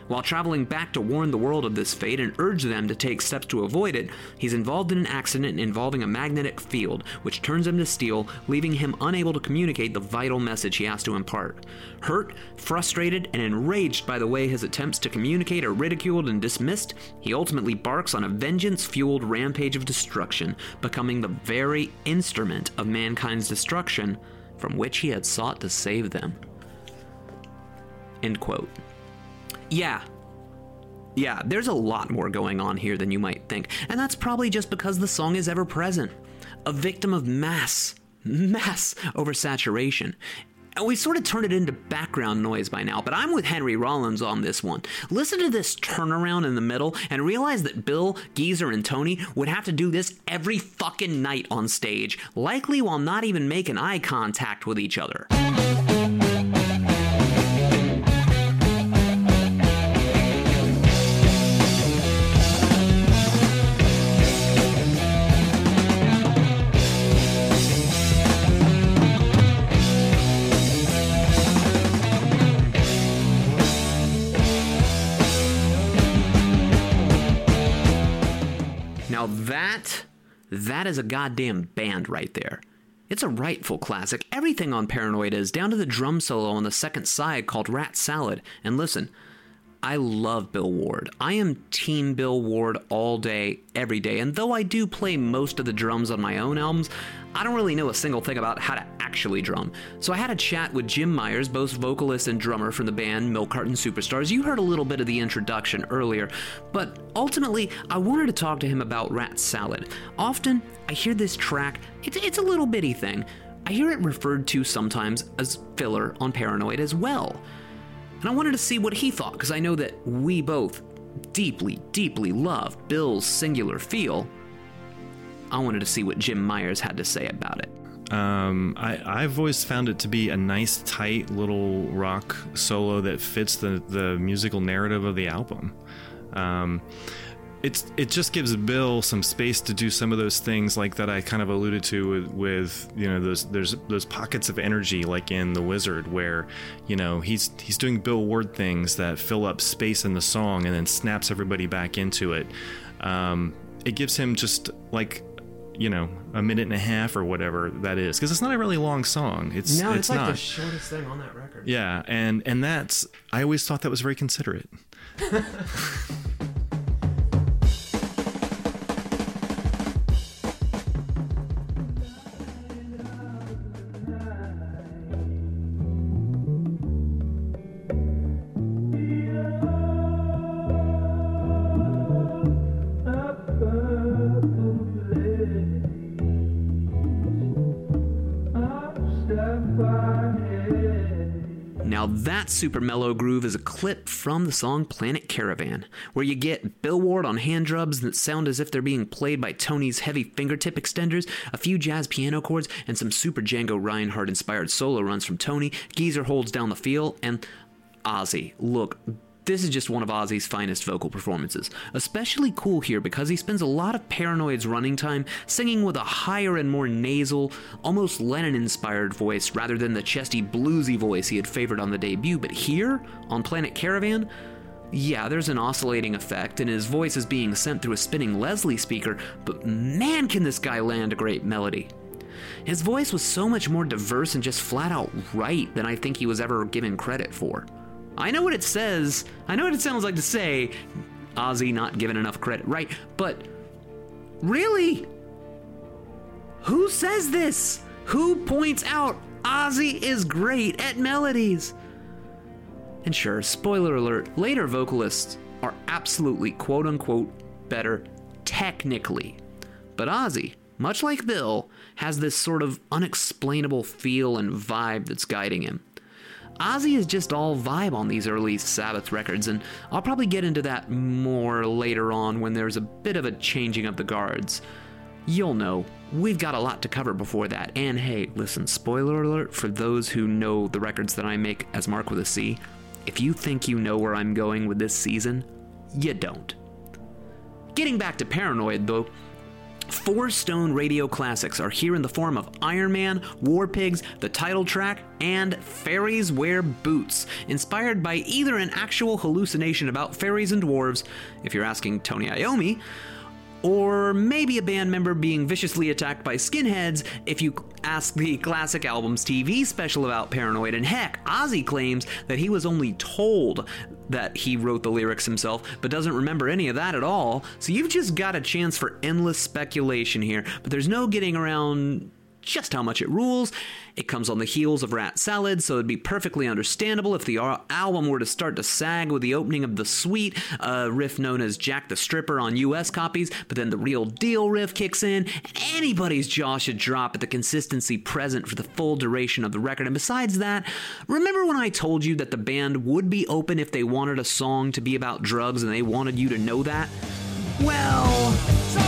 While traveling back to warn the world of this fate and urge them to take steps to avoid it, he's involved in an accident involving a magnetic field, which turns him to steel, leaving him unable to communicate the vital message he has to impart. Hurt, frustrated, and enraged by the way his attempts to communicate are ridiculed and dismissed, he ultimately barks on a vengeance fueled rampage of destruction, becoming the very instrument of mankind's destruction from which he had sought to save them. End quote. Yeah. Yeah, there's a lot more going on here than you might think, and that's probably just because the song is ever present. A victim of mass, mass oversaturation. And we sort of turned it into background noise by now, but I'm with Henry Rollins on this one. Listen to this turnaround in the middle and realize that Bill, Geezer, and Tony would have to do this every fucking night on stage, likely while not even making eye contact with each other. That that is a goddamn band right there. It's a rightful classic. Everything on Paranoid is, down to the drum solo on the second side called Rat Salad. And listen, I love Bill Ward. I am Team Bill Ward all day, every day. And though I do play most of the drums on my own albums, I don't really know a single thing about how to actually drum. So I had a chat with Jim Myers, both vocalist and drummer from the band Milk Carton Superstars. You heard a little bit of the introduction earlier, but ultimately, I wanted to talk to him about Rat Salad. Often, I hear this track, it's, it's a little bitty thing. I hear it referred to sometimes as filler on Paranoid as well. And I wanted to see what he thought, because I know that we both deeply, deeply love Bill's singular feel. I wanted to see what Jim Myers had to say about it. Um, I, I've always found it to be a nice, tight little rock solo that fits the, the musical narrative of the album. Um, it's it just gives Bill some space to do some of those things like that I kind of alluded to with, with you know those there's those pockets of energy like in The Wizard where you know he's he's doing Bill Ward things that fill up space in the song and then snaps everybody back into it. Um, it gives him just like you know a minute and a half or whatever that is because it's not a really long song. It's No, it's, it's, like not. the shortest thing on that record. yeah, and and that's I always thought that was very considerate. that super mellow groove is a clip from the song Planet Caravan, where you get Bill Ward on hand drums that sound as if they're being played by Tony's heavy fingertip extenders, a few jazz piano chords, and some super Django Reinhardt inspired solo runs from Tony. Geezer holds down the feel, and Ozzy. Look, this is just one of Ozzy's finest vocal performances. Especially cool here because he spends a lot of Paranoid's running time singing with a higher and more nasal, almost Lennon inspired voice rather than the chesty, bluesy voice he had favored on the debut. But here, on Planet Caravan, yeah, there's an oscillating effect, and his voice is being sent through a spinning Leslie speaker, but man, can this guy land a great melody. His voice was so much more diverse and just flat out right than I think he was ever given credit for. I know what it says, I know what it sounds like to say, Ozzy not given enough credit, right? But really? Who says this? Who points out Ozzy is great at melodies? And sure, spoiler alert, later vocalists are absolutely quote unquote better technically. But Ozzy, much like Bill, has this sort of unexplainable feel and vibe that's guiding him. Ozzy is just all vibe on these early Sabbath records, and I'll probably get into that more later on when there's a bit of a changing of the guards. You'll know, we've got a lot to cover before that, and hey, listen, spoiler alert for those who know the records that I make as Mark with a C. If you think you know where I'm going with this season, you don't. Getting back to Paranoid, though, Four Stone radio classics are here in the form of Iron Man, War Pigs, the title track, and Fairies Wear Boots, inspired by either an actual hallucination about fairies and dwarves, if you're asking Tony Iommi, or maybe a band member being viciously attacked by skinheads if you ask the classic album's TV special about Paranoid. And heck, Ozzy claims that he was only told that he wrote the lyrics himself, but doesn't remember any of that at all. So you've just got a chance for endless speculation here, but there's no getting around just how much it rules. It comes on the heels of Rat Salad, so it'd be perfectly understandable if the album were to start to sag with the opening of The Sweet, a riff known as Jack the Stripper on US copies, but then the real deal riff kicks in, and anybody's jaw should drop at the consistency present for the full duration of the record. And besides that, remember when I told you that the band would be open if they wanted a song to be about drugs and they wanted you to know that? Well.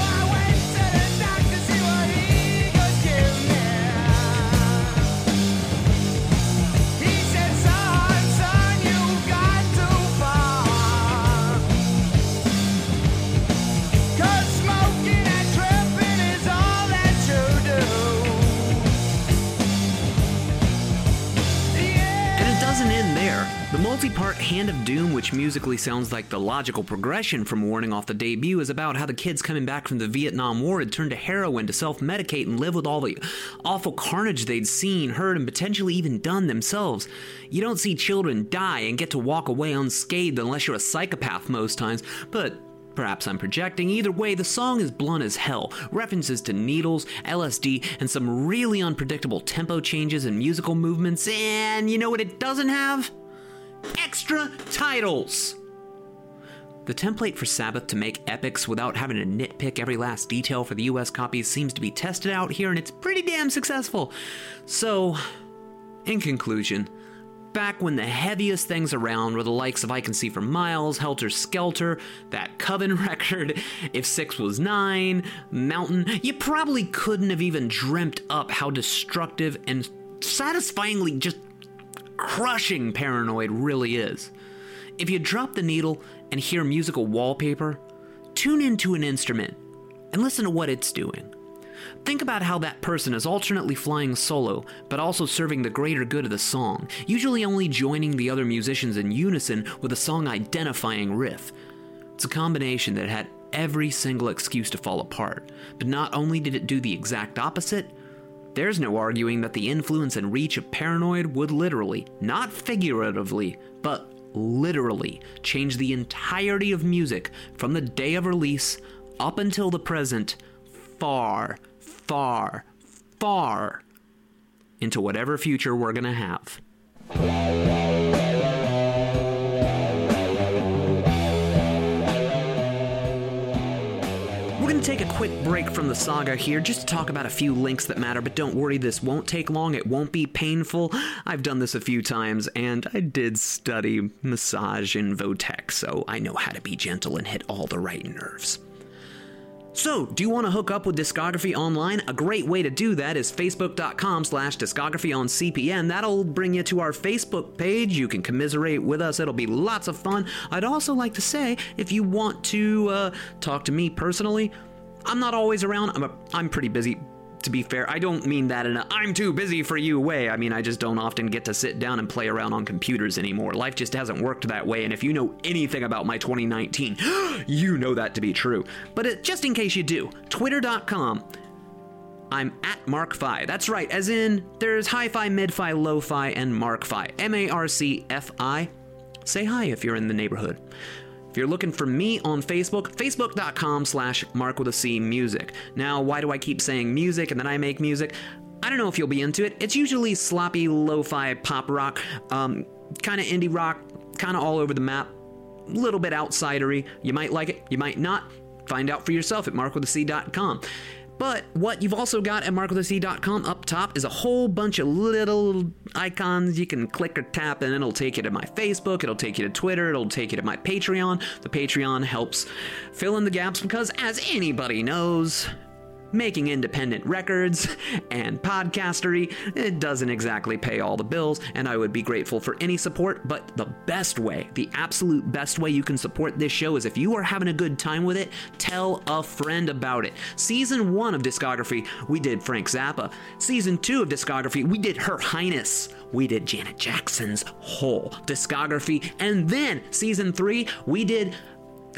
The multi part Hand of Doom, which musically sounds like the logical progression from Warning off the debut, is about how the kids coming back from the Vietnam War had turned to heroin to self medicate and live with all the awful carnage they'd seen, heard, and potentially even done themselves. You don't see children die and get to walk away unscathed unless you're a psychopath most times, but Perhaps I'm projecting. Either way, the song is blunt as hell. References to needles, LSD, and some really unpredictable tempo changes and musical movements. And you know what it doesn't have? Extra titles! The template for Sabbath to make epics without having to nitpick every last detail for the US copies seems to be tested out here, and it's pretty damn successful. So, in conclusion, back when the heaviest things around were the likes of I Can See for Miles, Helter Skelter, that Coven record, If Six Was Nine, Mountain, you probably couldn't have even dreamt up how destructive and satisfyingly just crushing Paranoid really is. If you drop the needle and hear musical wallpaper, tune into an instrument and listen to what it's doing. Think about how that person is alternately flying solo, but also serving the greater good of the song, usually only joining the other musicians in unison with a song identifying riff. It's a combination that had every single excuse to fall apart, but not only did it do the exact opposite, there's no arguing that the influence and reach of Paranoid would literally, not figuratively, but literally change the entirety of music from the day of release up until the present far, far, far into whatever future we're going to have. Going to take a quick break from the saga here just to talk about a few links that matter, but don't worry, this won't take long. It won't be painful. I've done this a few times, and I did study massage in Votech, so I know how to be gentle and hit all the right nerves. So, do you want to hook up with Discography Online? A great way to do that is facebook.com slash discography on CPN. That'll bring you to our Facebook page. You can commiserate with us. It'll be lots of fun. I'd also like to say, if you want to uh, talk to me personally, I'm not always around. I'm, a, I'm pretty busy to be fair, I don't mean that in a I'm too busy for you way. I mean, I just don't often get to sit down and play around on computers anymore. Life just hasn't worked that way, and if you know anything about my 2019, you know that to be true. But it, just in case you do, twitter.com. I'm at Mark Fi. That's right, as in there's hi fi, mid fi, low fi, and Mark Fi. M A R C F I. Say hi if you're in the neighborhood. You're looking for me on Facebook, facebook.com slash mark with a C music. Now, why do I keep saying music and then I make music? I don't know if you'll be into it. It's usually sloppy, lo-fi pop rock, um, kind of indie rock, kind of all over the map, a little bit outsidery. You might like it, you might not. Find out for yourself at markwithac.com. But what you've also got at markwithac.com up top is a whole bunch of little icons you can click or tap, and it'll take you to my Facebook, it'll take you to Twitter, it'll take you to my Patreon. The Patreon helps fill in the gaps because, as anybody knows, making independent records and podcastery. It doesn't exactly pay all the bills and i would be grateful for any support but the best way the absolute best way you can support this show is if you are having a good time with it tell a friend about it. Season one of discography we did frank zappa. Season two of discography we did her highness. We did janet jackson's whole discography. And then season three we did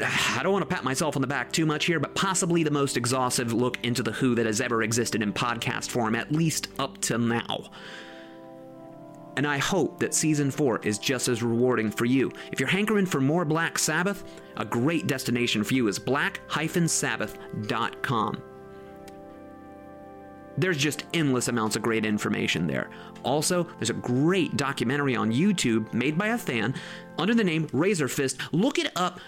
I don't want to pat myself on the back too much here, but possibly the most exhaustive look into The Who that has ever existed in podcast form, at least up to now. And I hope that season 4 is just as rewarding for you. If you're hankering for more Black Sabbath, a great destination for you is black-sabbath.com. There's just endless amounts of great information there. Also, there's a great documentary on YouTube made by a fan under the name Razorfist. Look it up.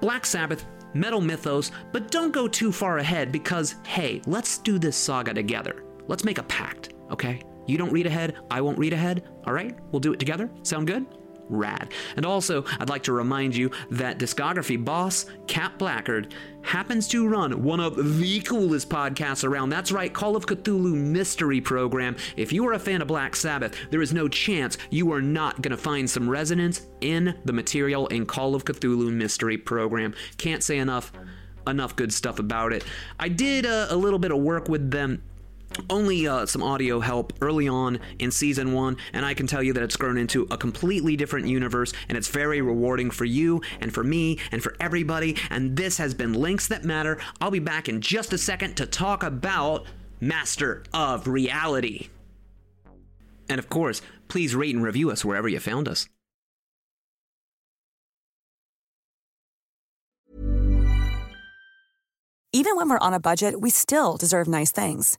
Black Sabbath, Metal Mythos, but don't go too far ahead because, hey, let's do this saga together. Let's make a pact, okay? You don't read ahead, I won't read ahead, all right? We'll do it together. Sound good? Rad. And also, I'd like to remind you that discography boss, Cap Blackard, happens to run one of the coolest podcasts around. That's right, Call of Cthulhu Mystery Program. If you are a fan of Black Sabbath, there is no chance you are not going to find some resonance in the material in Call of Cthulhu Mystery Program. Can't say enough enough good stuff about it. I did a, a little bit of work with them only uh, some audio help early on in season one, and I can tell you that it's grown into a completely different universe, and it's very rewarding for you and for me and for everybody. And this has been Links That Matter. I'll be back in just a second to talk about Master of Reality. And of course, please rate and review us wherever you found us. Even when we're on a budget, we still deserve nice things.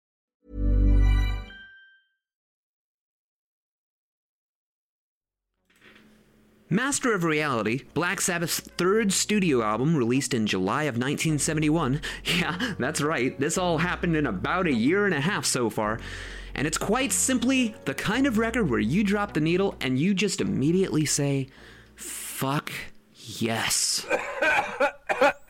Master of Reality, Black Sabbath's third studio album released in July of 1971. Yeah, that's right, this all happened in about a year and a half so far. And it's quite simply the kind of record where you drop the needle and you just immediately say, fuck yes.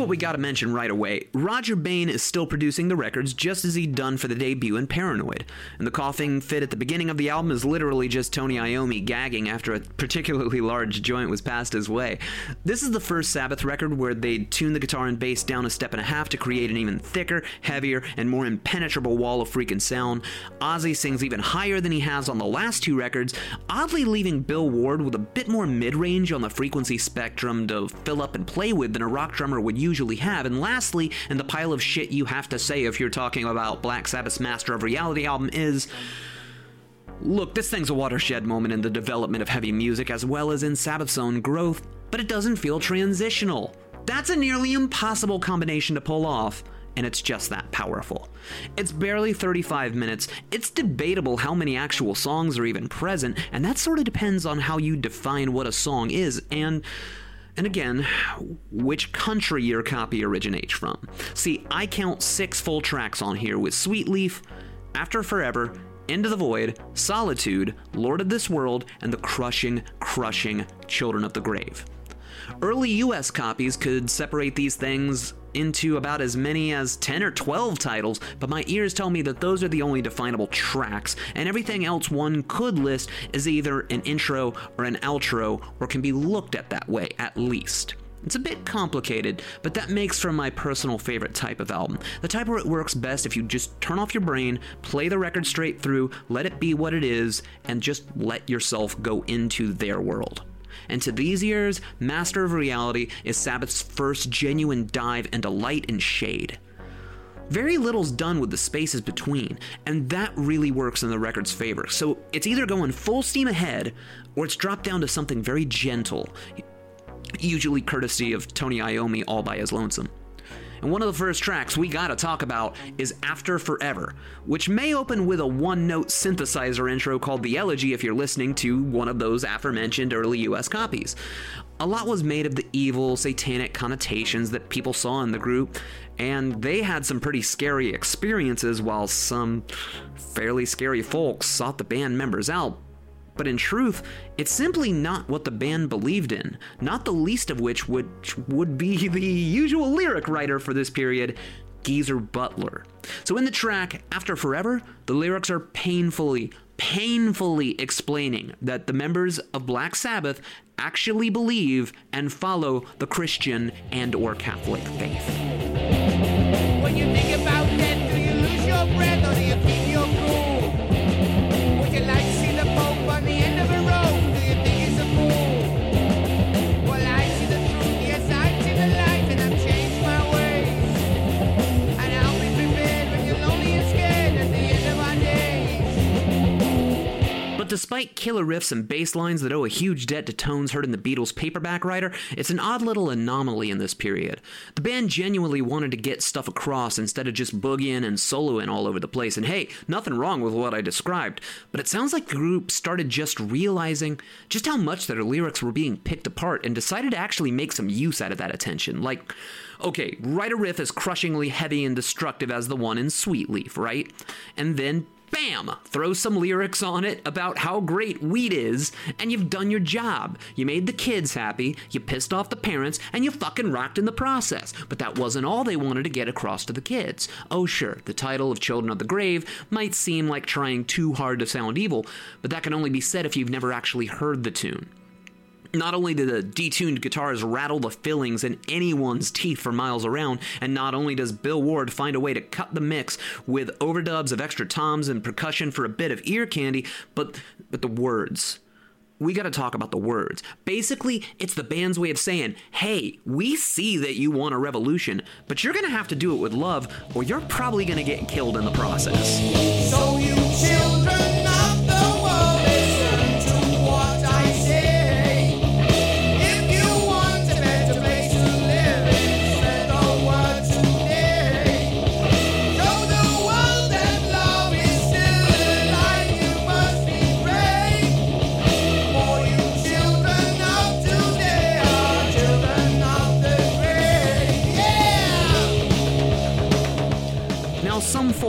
what we gotta mention right away. Rodger Bain is still producing the records just as he'd done for the debut in Paranoid. And the coughing fit at the beginning of the album is literally just Tony Iommi gagging after a particularly large joint was passed his way. This is the first Sabbath record where they'd tune the guitar and bass down a step and a half to create an even thicker, heavier, and more impenetrable wall of freaking sound. Ozzy sings even higher than he has on the last two records, oddly leaving Bill Ward with a bit more mid range on the frequency spectrum to fill up and play with than a rock drummer would usually have. And lastly, and the pile of shit you have to say if you're talking about Black Sabbath's Master of Reality album is. Look, this thing's a watershed moment in the development of heavy music as well as in Sabbath's own growth, but it doesn't feel transitional. That's a nearly impossible combination to pull off, and it's just that powerful. It's barely 35 minutes, it's debatable how many actual songs are even present, and that sort of depends on how you define what a song is, and. And again, which country your copy originates from. See, I count six full tracks on here with Sweet Leaf, After Forever, Into the Void, Solitude, Lord of This World, and the crushing, crushing Children of the Grave. Early US copies could separate these things into about as many as 10 or 12 titles, but my ears tell me that those are the only definable tracks, and everything else one could list is either an intro or an outro, or can be looked at that way, at least. It's a bit complicated, but that makes for my personal favorite type of album. The type where it works best if you just turn off your brain, play the record straight through, let it be what it is, and just let yourself go into their world. And to these ears, Master of Reality is Sabbath's first genuine dive into light and shade. Very little's done with the spaces between, and that really works in the record's favor. So it's either going full steam ahead, or it's dropped down to something very gentle, usually courtesy of Tony Iommi all by his lonesome. And one of the first tracks we gotta talk about is After Forever, which may open with a one note synthesizer intro called The Elegy if you're listening to one of those aforementioned early US copies. A lot was made of the evil, satanic connotations that people saw in the group, and they had some pretty scary experiences while some fairly scary folks sought the band members out but in truth, it's simply not what the band believed in, not the least of which would, would be the usual lyric writer for this period, Geezer Butler. So in the track, After Forever, the lyrics are painfully, painfully explaining that the members of Black Sabbath actually believe and follow the Christian and or Catholic faith. Despite killer riffs and bass lines that owe a huge debt to tones heard in the Beatles' paperback writer, it's an odd little anomaly in this period. The band genuinely wanted to get stuff across instead of just boogieing and soloing all over the place, and hey, nothing wrong with what I described, but it sounds like the group started just realizing just how much their lyrics were being picked apart and decided to actually make some use out of that attention. Like, okay, write a riff as crushingly heavy and destructive as the one in Sweet Leaf, right? And then bam, throw some lyrics on it about how great weed is, and you've done your job. You made the kids happy, you pissed off the parents, and you fucking rocked in the process. But that wasn't all they wanted to get across to the kids. Oh, sure, the title of Children of the Grave might seem like trying too hard to sound evil, but that can only be said if you've never actually heard the tune. Not only do the detuned guitars rattle the fillings in anyone's teeth for miles around, and not only does Bill Ward find a way to cut the mix with overdubs of extra toms and percussion for a bit of ear candy, but but the words. We got to talk about the words. Basically, it's the band's way of saying, "Hey, we see that you want a revolution, but you're going to have to do it with love or you're probably going to get killed in the process." So you children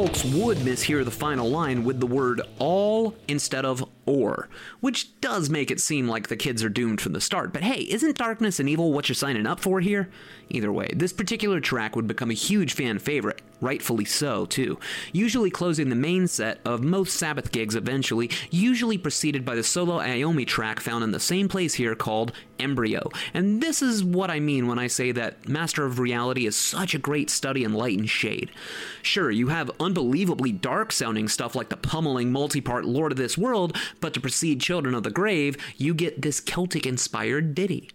folks would mishear the final line with the word all instead of or, which does make it seem like the kids are doomed from the start. But hey, isn't darkness and evil what you're signing up for here? Either way, this particular track would become a huge fan favorite, rightfully so, too. Usually closing the main set of most Sabbath gigs eventually, usually preceded by the solo Iommi track found in the same place here called Embryo. And this is what I mean when I say that Master of Reality is such a great study in light and shade. Sure, you have unbelievably dark sounding stuff like the pummeling multi part Lord of this World, but to precede Children of the Grave, you get this Celtic inspired ditty.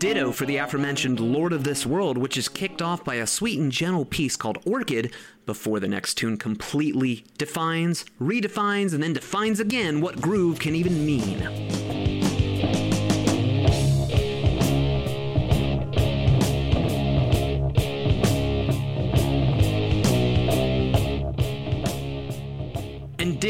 Ditto for the aforementioned Lord of This World, which is kicked off by a sweet and gentle piece called Orchid before the next tune completely defines, redefines, and then defines again what groove can even mean.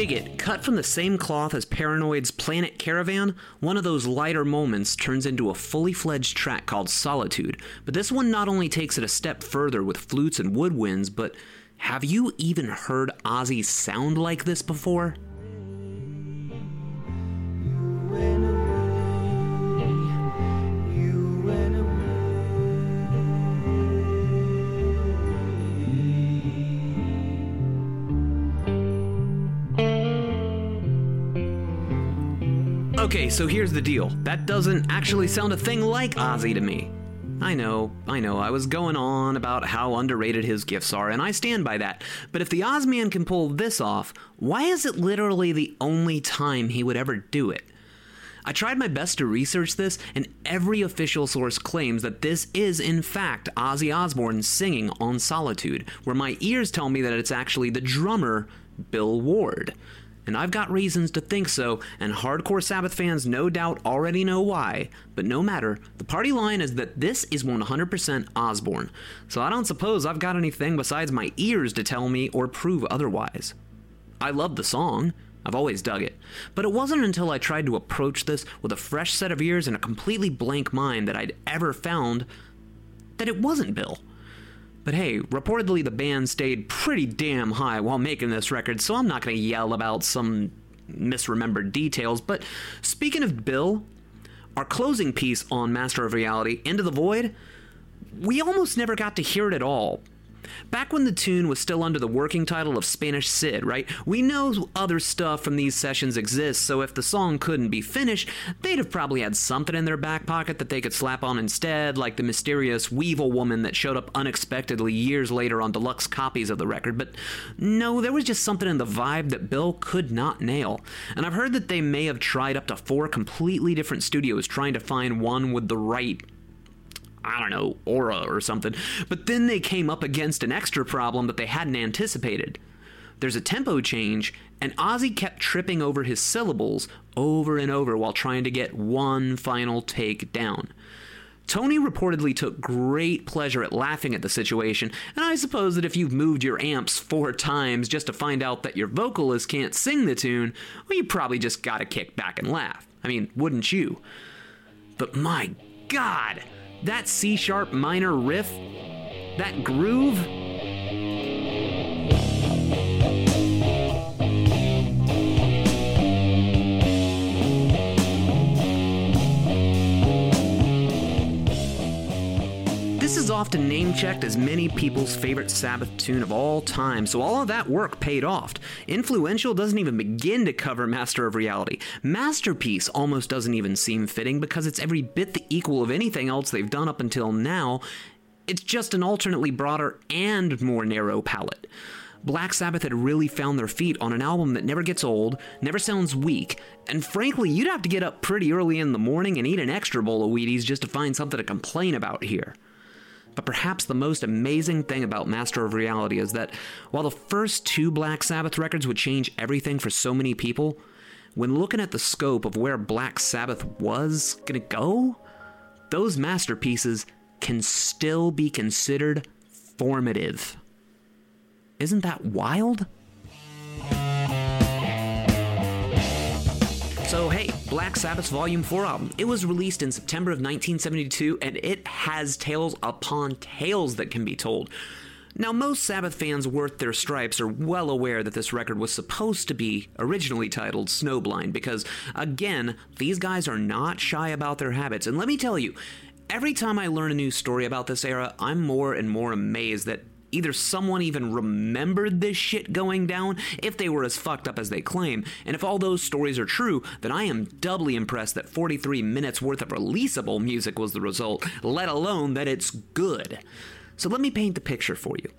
Dig it, cut from the same cloth as Paranoid's Planet Caravan, one of those lighter moments turns into a fully fledged track called Solitude. But this one not only takes it a step further with flutes and woodwinds, but have you even heard Ozzy sound like this before? Okay, so here's the deal. That doesn't actually sound a thing like Ozzy to me. I know, I know, I was going on about how underrated his gifts are, and I stand by that. But if the Ozman can pull this off, why is it literally the only time he would ever do it? I tried my best to research this, and every official source claims that this is, in fact, Ozzy Osbourne singing on Solitude, where my ears tell me that it's actually the drummer, Bill Ward. And I've got reasons to think so, and hardcore Sabbath fans no doubt already know why. But no matter, the party line is that this is 100% Osbourne. So I don't suppose I've got anything besides my ears to tell me or prove otherwise. I love the song. I've always dug it. But it wasn't until I tried to approach this with a fresh set of ears and a completely blank mind that I'd ever found that it wasn't Bill. But hey, reportedly the band stayed pretty damn high while making this record, so I'm not going to yell about some misremembered details. But speaking of Bill, our closing piece on Master of Reality, Into the Void, we almost never got to hear it at all. Back when the tune was still under the working title of Spanish Sid, right? We know other stuff from these sessions exists, so if the song couldn't be finished, they'd have probably had something in their back pocket that they could slap on instead, like the mysterious Weevil woman that showed up unexpectedly years later on deluxe copies of the record. But no, there was just something in the vibe that Bill could not nail. And I've heard that they may have tried up to four completely different studios trying to find one with the right I don't know, aura or something. But then they came up against an extra problem that they hadn't anticipated. There's a tempo change, and Ozzy kept tripping over his syllables over and over while trying to get one final take down. Tony reportedly took great pleasure at laughing at the situation, and I suppose that if you've moved your amps four times just to find out that your vocalist can't sing the tune, well, you probably just gotta kick back and laugh. I mean, wouldn't you? But my god, that C sharp minor riff, that groove, This is often name checked as many people's favorite Sabbath tune of all time, so all of that work paid off. Influential doesn't even begin to cover Master of Reality. Masterpiece almost doesn't even seem fitting because it's every bit the equal of anything else they've done up until now. It's just an alternately broader and more narrow palette. Black Sabbath had really found their feet on an album that never gets old, never sounds weak, and frankly, you'd have to get up pretty early in the morning and eat an extra bowl of Wheaties just to find something to complain about here. But perhaps the most amazing thing about Master of Reality is that while the first two Black Sabbath records would change everything for so many people, when looking at the scope of where Black Sabbath was gonna go, those masterpieces can still be considered formative. Isn't that wild? So, hey, Black Sabbath's Volume 4 album. It was released in September of 1972, and it has tales upon tales that can be told. Now, most Sabbath fans worth their stripes are well aware that this record was supposed to be originally titled Snowblind because, again, these guys are not shy about their habits. And let me tell you, every time I learn a new story about this era, I'm more and more amazed that either someone even remembered this shit going down if they were as fucked up as they claim. And if all those stories are true, then I am doubly impressed that 43 minutes worth of releasable music was the result, let alone that it's good. So let me paint the picture for you.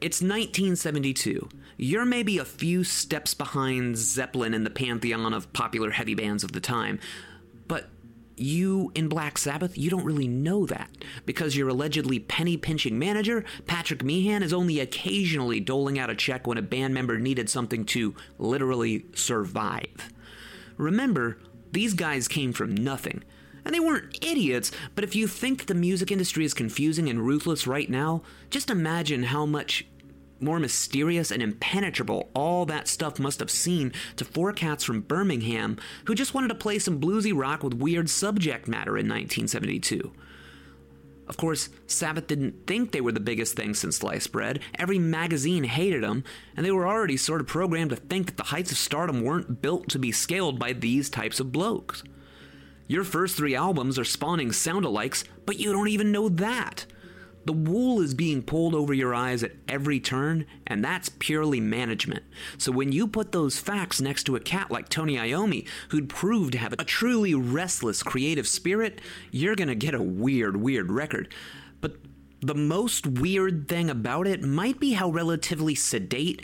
It's 1972. You're maybe a few steps behind Zeppelin in the pantheon of popular heavy bands of the time, you in Black Sabbath, you don't really know that because your allegedly penny pinching manager, Patrick Meehan, is only occasionally doling out a check when a band member needed something to literally survive. Remember, these guys came from nothing. And they weren't idiots, but if you think the music industry is confusing and ruthless right now, just imagine how much more mysterious and impenetrable all that stuff must have seemed to four cats from Birmingham who just wanted to play some bluesy rock with weird subject matter in 1972. Of course, Sabbath didn't think they were the biggest thing since sliced bread. Every magazine hated them, and they were already sort of programmed to think that the heights of stardom weren't built to be scaled by these types of blokes. Your first three albums are spawning sound alikes, but you don't even know that. The wool is being pulled over your eyes at every turn, and that's purely management. So when you put those facts next to a cat like Tony Iommi, who'd proved to have a truly restless creative spirit, you're gonna get a weird, weird record. But the most weird thing about it might be how relatively sedate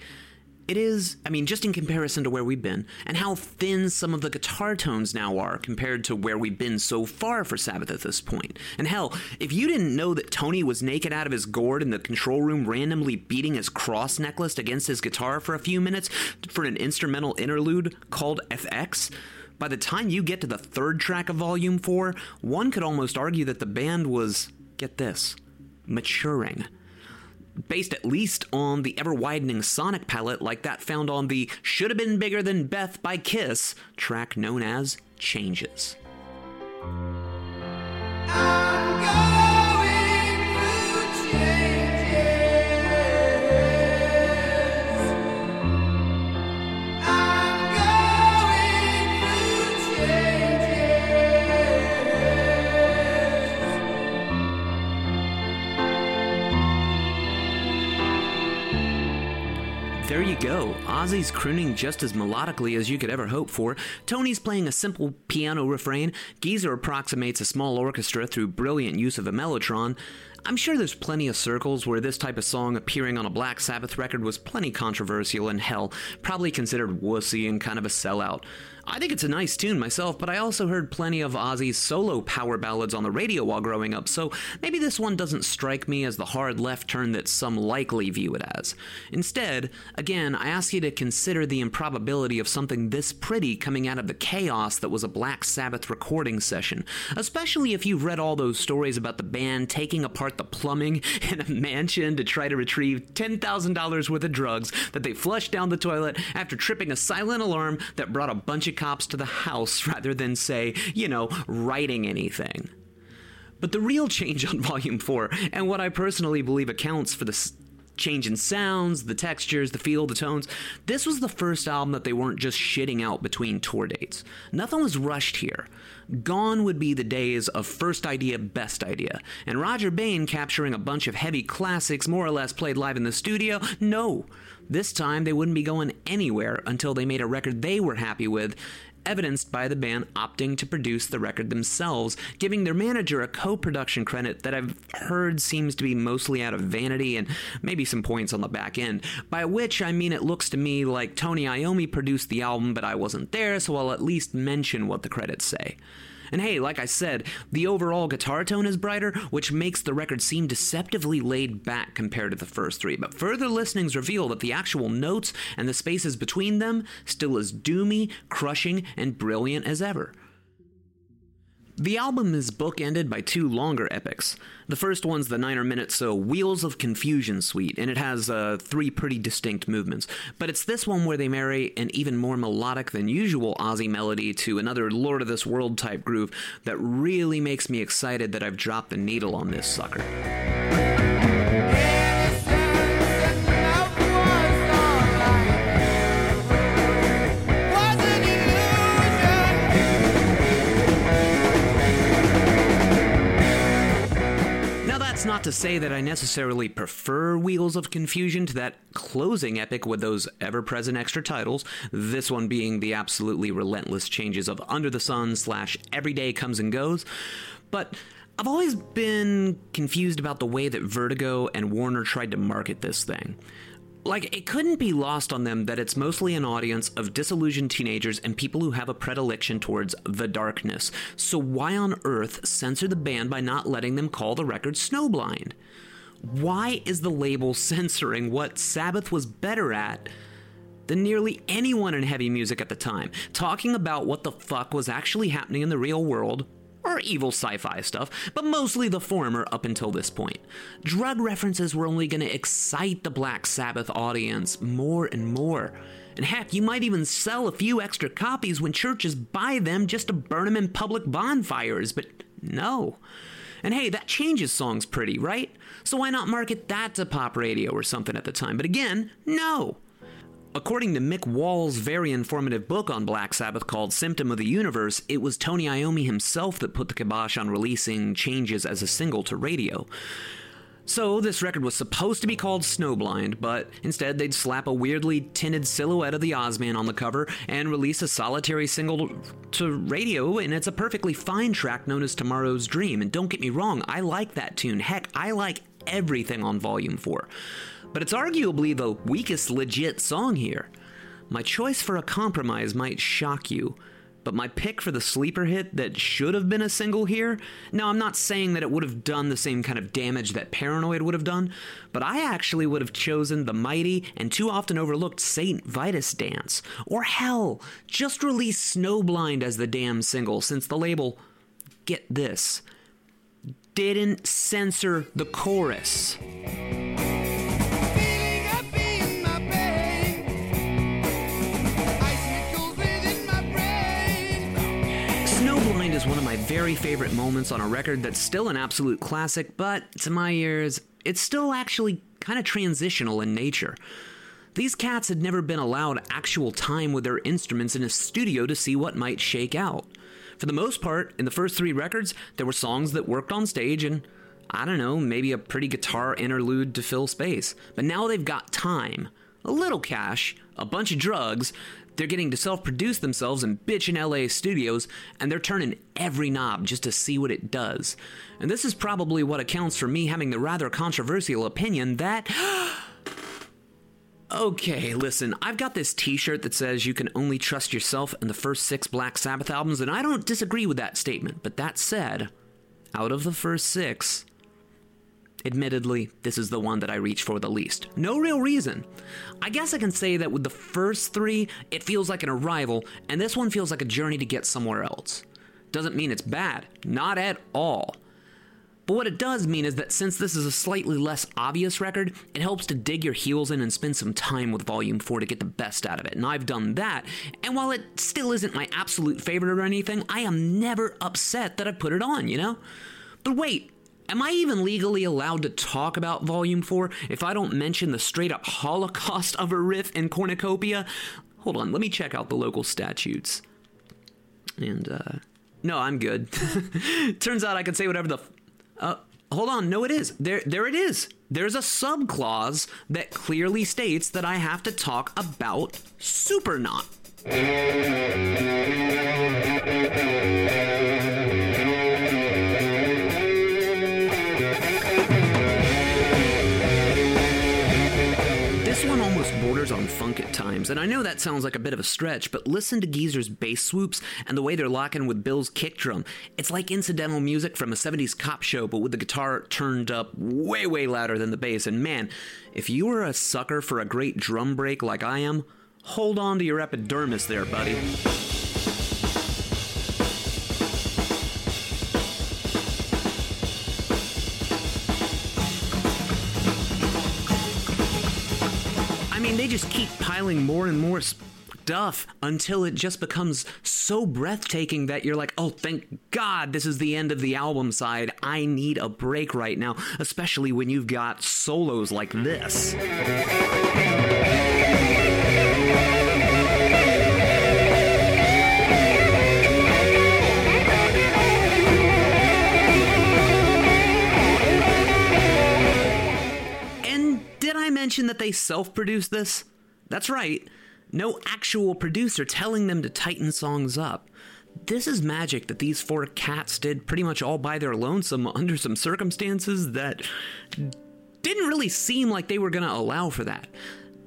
it is, I mean, just in comparison to where we've been, and how thin some of the guitar tones now are compared to where we've been so far for Sabbath at this point. And hell, if you didn't know that Tony was naked out of his gourd in the control room randomly beating his cross necklace against his guitar for a few minutes for an instrumental interlude called FX, by the time you get to the third track of Volume 4, one could almost argue that the band was, get this, maturing based at least on the ever widening sonic palette like that found on the Should Have Been Bigger Than Beth by Kiss track known as Changes. Ah. There you go. Ozzy's crooning just as melodically as you could ever hope for. Tony's playing a simple piano refrain. Geezer approximates a small orchestra through brilliant use of a mellotron. I'm sure there's plenty of circles where this type of song appearing on a Black Sabbath record was plenty controversial and hell, probably considered wussy and kind of a sellout. I think it's a nice tune myself, but I also heard plenty of Ozzy's solo power ballads on the radio while growing up, so maybe this one doesn't strike me as the hard left turn that some likely view it as. Instead, again, I ask you to consider the improbability of something this pretty coming out of the chaos that was a Black Sabbath recording session, especially if you've read all those stories about the band taking apart the plumbing in a mansion to try to retrieve $10,000 worth of drugs that they flushed down the toilet after tripping a silent alarm that brought a bunch of cops to the house rather than, say, you know, writing anything. But the real change on Volume 4, and what I personally believe accounts for the change in sounds, the textures, the feel, the tones, this was the first album that they weren't just shitting out between tour dates. Nothing was rushed here. Gone would be the days of first idea, best idea. And Rodger Bain capturing a bunch of heavy classics more or less played live in the studio? No. This time they wouldn't be going anywhere until they made a record they were happy with, evidenced by the band opting to produce the record themselves, giving their manager a co production credit that I've heard seems to be mostly out of vanity and maybe some points on the back end. By which I mean it looks to me like Tony Iommi produced the album, but I wasn't there, so I'll at least mention what the credits say. And hey, like I said, the overall guitar tone is brighter, which makes the record seem deceptively laid back compared to the first three. But further listenings reveal that the actual notes and the spaces between them still as doomy, crushing, and brilliant as ever. The album is bookended by two longer epics. The first one's the niner minute so Wheels of Confusion suite, and it has uh, three pretty distinct movements. But it's this one where they marry an even more melodic than usual Ozzy melody to another Lord of this World type groove that really makes me excited that I've dropped the needle on this sucker. Not to say that I necessarily prefer Wheels of Confusion to that closing epic with those ever present extra titles, this one being the absolutely relentless changes of Under the Sun slash Everyday Comes and Goes. But I've always been confused about the way that Vertigo and Warner tried to market this thing. Like, it couldn't be lost on them that it's mostly an audience of disillusioned teenagers and people who have a predilection towards the darkness. So, why on earth censor the band by not letting them call the record Snowblind? Why is the label censoring what Sabbath was better at than nearly anyone in heavy music at the time, talking about what the fuck was actually happening in the real world or evil sci fi stuff, but mostly the former up until this point. Drug references were only going to excite the Black Sabbath audience more and more. And heck, you might even sell a few extra copies when churches buy them just to burn them in public bonfires, but no. And hey, that changes songs pretty, right? So why not market that to pop radio or something at the time? But again, no. According to Mick Wall's very informative book on Black Sabbath called Symptom of the Universe, it was Tony Iommi himself that put the kibosh on releasing changes as a single to radio. So, this record was supposed to be called Snowblind, but instead they'd slap a weirdly tinted silhouette of the Ozman on the cover and release a solitary single to radio, and it's a perfectly fine track known as Tomorrow's Dream. And don't get me wrong, I like that tune. Heck, I like everything on Volume 4. But it's arguably the weakest legit song here. My choice for a compromise might shock you, but my pick for the sleeper hit that should have been a single here, now I'm not saying that it would have done the same kind of damage that Paranoid would have done, but I actually would have chosen the mighty and too often overlooked Saint Vitus dance. Or hell, just release Snowblind as the damn single since the label, get this, didn't censor the chorus. Is one of my very favorite moments on a record that's still an absolute classic, but to my ears, it's still actually kind of transitional in nature. These cats had never been allowed actual time with their instruments in a studio to see what might shake out. For the most part, in the first three records, there were songs that worked on stage and, I don't know, maybe a pretty guitar interlude to fill space. But now they've got time, a little cash, a bunch of drugs, they're getting to self produce themselves in LA studios, and they're turning every knob just to see what it does. And this is probably what accounts for me having the rather controversial opinion that. Okay, listen, I've got this t shirt that says you can only trust yourself in the first six Black Sabbath albums, and I don't disagree with that statement. But that said, out of the first six, admittedly, this is the one that I reach for the least. No real reason. I guess I can say that with the first three, it feels like an arrival, and this one feels like a journey to get somewhere else. Doesn't mean it's bad, not at all. But what it does mean is that since this is a slightly less obvious record, it helps to dig your heels in and spend some time with Volume 4 to get the best out of it. And I've done that. And while it still isn't my absolute favorite or anything, I am never upset that I put it on, you know? But wait, Am I even legally allowed to talk about Volume 4 if I don't mention the straight up holocaust of a riff in Cornucopia? Hold on, let me check out the local statutes. And, uh, no, I'm good. Turns out I can say whatever the. F- uh, hold on, no, it is. There, there it is. There's a subclause that clearly states that I have to talk about Supernaut. Times, and I know that sounds like a bit of a stretch, but listen to Geezer's bass swoops and the way they're locking with Bill's kick drum. It's like incidental music from a 70s cop show, but with the guitar turned up way, way louder than the bass. And man, if you are a sucker for a great drum break like I am, hold on to your epidermis there, buddy. They just keep piling more and more stuff until it just becomes so breathtaking that you're like, oh, thank God this is the end of the album side. I need a break right now, especially when you've got solos like this. Mention that they self produced this? That's right. No actual producer telling them to tighten songs up. This is magic that these four cats did pretty much all by their lonesome under some circumstances that didn't really seem like they were going to allow for that.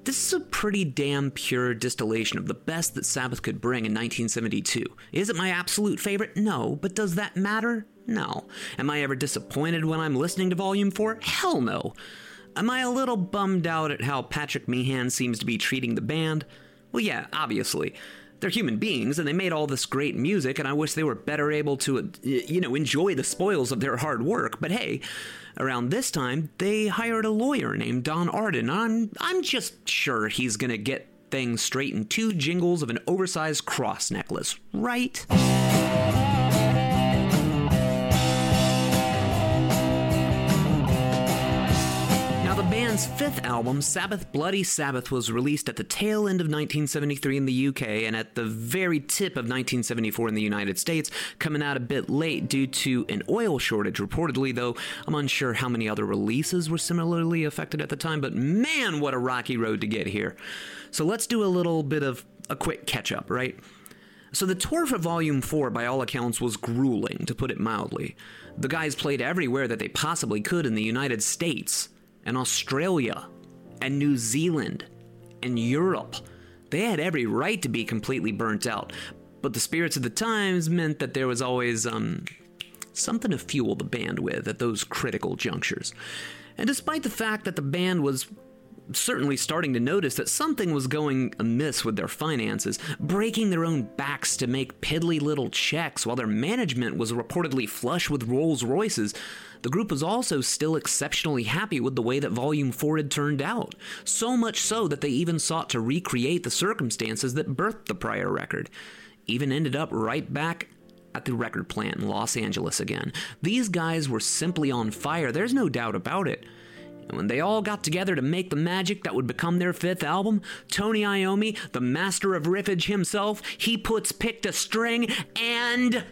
This is a pretty damn pure distillation of the best that Sabbath could bring in 1972. Is it my absolute favorite? No, but does that matter? No. Am I ever disappointed when I'm listening to Volume 4? Hell no. Am I a little bummed out at how Patrick Meehan seems to be treating the band? Well, yeah, obviously. They're human beings and they made all this great music, and I wish they were better able to, uh, you know, enjoy the spoils of their hard work. But hey, around this time, they hired a lawyer named Don Arden. I'm, I'm just sure he's gonna get things straight in two jingles of an oversized cross necklace, right? Band's fifth album, Sabbath Bloody Sabbath, was released at the tail end of 1973 in the UK and at the very tip of 1974 in the United States, coming out a bit late due to an oil shortage, reportedly, though I'm unsure how many other releases were similarly affected at the time, but man, what a rocky road to get here. So let's do a little bit of a quick catch up, right? So the tour for Volume 4, by all accounts, was grueling, to put it mildly. The guys played everywhere that they possibly could in the United States, and Australia, and New Zealand, and Europe. They had every right to be completely burnt out, but the spirits of the times meant that there was always, um, something to fuel the band with at those critical junctures. And despite the fact that the band was certainly starting to notice that something was going amiss with their finances, breaking their own backs to make piddly little checks while their management was reportedly flush with Rolls Royces. The group was also still exceptionally happy with the way that Volume 4 had turned out. So much so that they even sought to recreate the circumstances that birthed the prior record. Even ended up right back at the record plant in Los Angeles again. These guys were simply on fire, there's no doubt about it. And when they all got together to make the magic that would become their fifth album, Tony Iommi, the master of riffage himself, he puts pick to string and.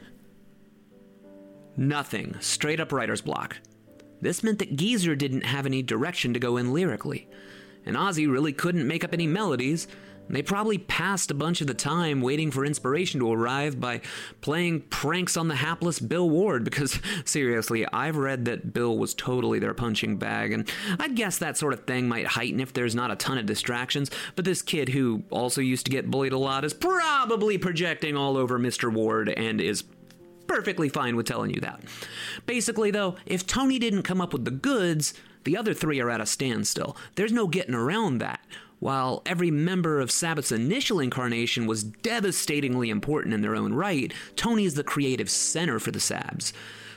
Nothing. Straight up writer's block. This meant that Geezer didn't have any direction to go in lyrically. And Ozzy really couldn't make up any melodies, They probably passed a bunch of the time waiting for inspiration to arrive by playing pranks on the hapless Bill Ward, because seriously, I've read that Bill was totally their punching bag, and I'd guess that sort of thing might heighten if there's not a ton of distractions, but this kid who also used to get bullied a lot is probably projecting all over Mr. Ward and is perfectly fine with telling you that. Basically, though, if Tony didn't come up with the goods, the other three are at a standstill. There's no getting around that. While every member of Sabbath's initial incarnation was devastatingly important in their own right, Tony is the creative center for the Sabs.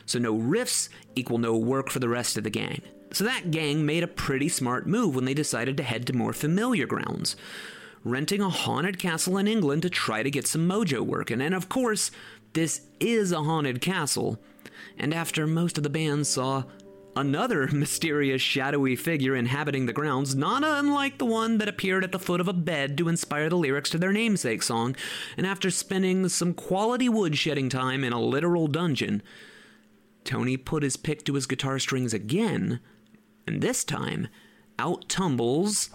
So no riffs equal no work for the rest of the gang. So that gang made a pretty smart move when they decided to head to more familiar grounds. Renting a haunted castle in England to try to get some mojo working. And of course, this is a haunted castle. And after most of the band saw another mysterious shadowy figure inhabiting the grounds, not unlike the one that appeared at the foot of a bed to inspire the lyrics to their namesake song, and after spending some quality woodshedding time in a literal dungeon, Tony put his pick to his guitar strings again, and this time, out tumbles.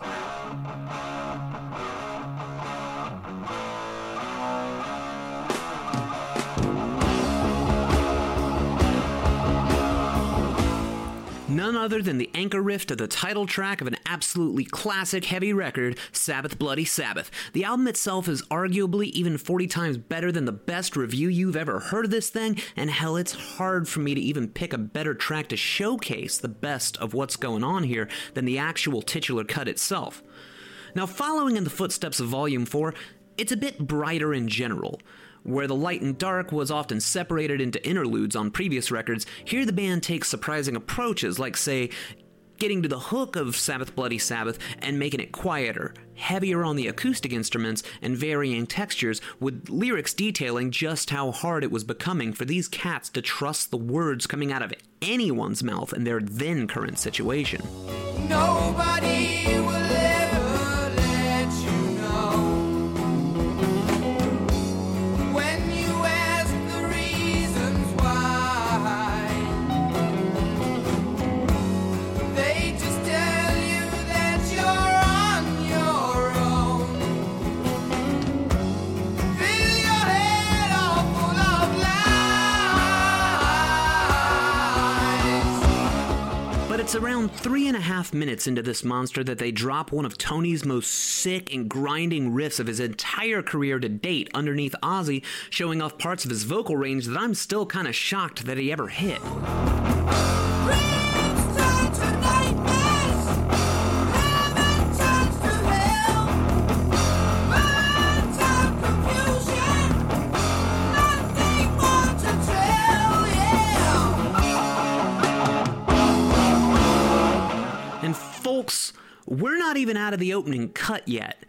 None other than the anchor riff to the title track of an absolutely classic heavy record, Sabbath Bloody Sabbath. The album itself is arguably even 40 times better than the best review you've ever heard of this thing, and hell, it's hard for me to even pick a better track to showcase the best of what's going on here than the actual titular cut itself. Now, following in the footsteps of Volume 4, it's a bit brighter in general. Where the light and dark was often separated into interludes on previous records, here the band takes surprising approaches, like, say, getting to the hook of Sabbath Bloody Sabbath and making it quieter, heavier on the acoustic instruments, and varying textures, with lyrics detailing just how hard it was becoming for these cats to trust the words coming out of anyone's mouth in their then current situation. Nobody will it's around three and a half minutes into this monster that they drop one of Tony's most sick and grinding riffs of his entire career to date underneath Ozzy, showing off parts of his vocal range that I'm still kind of shocked that he ever hit. Folks, we're not even out of the opening cut yet.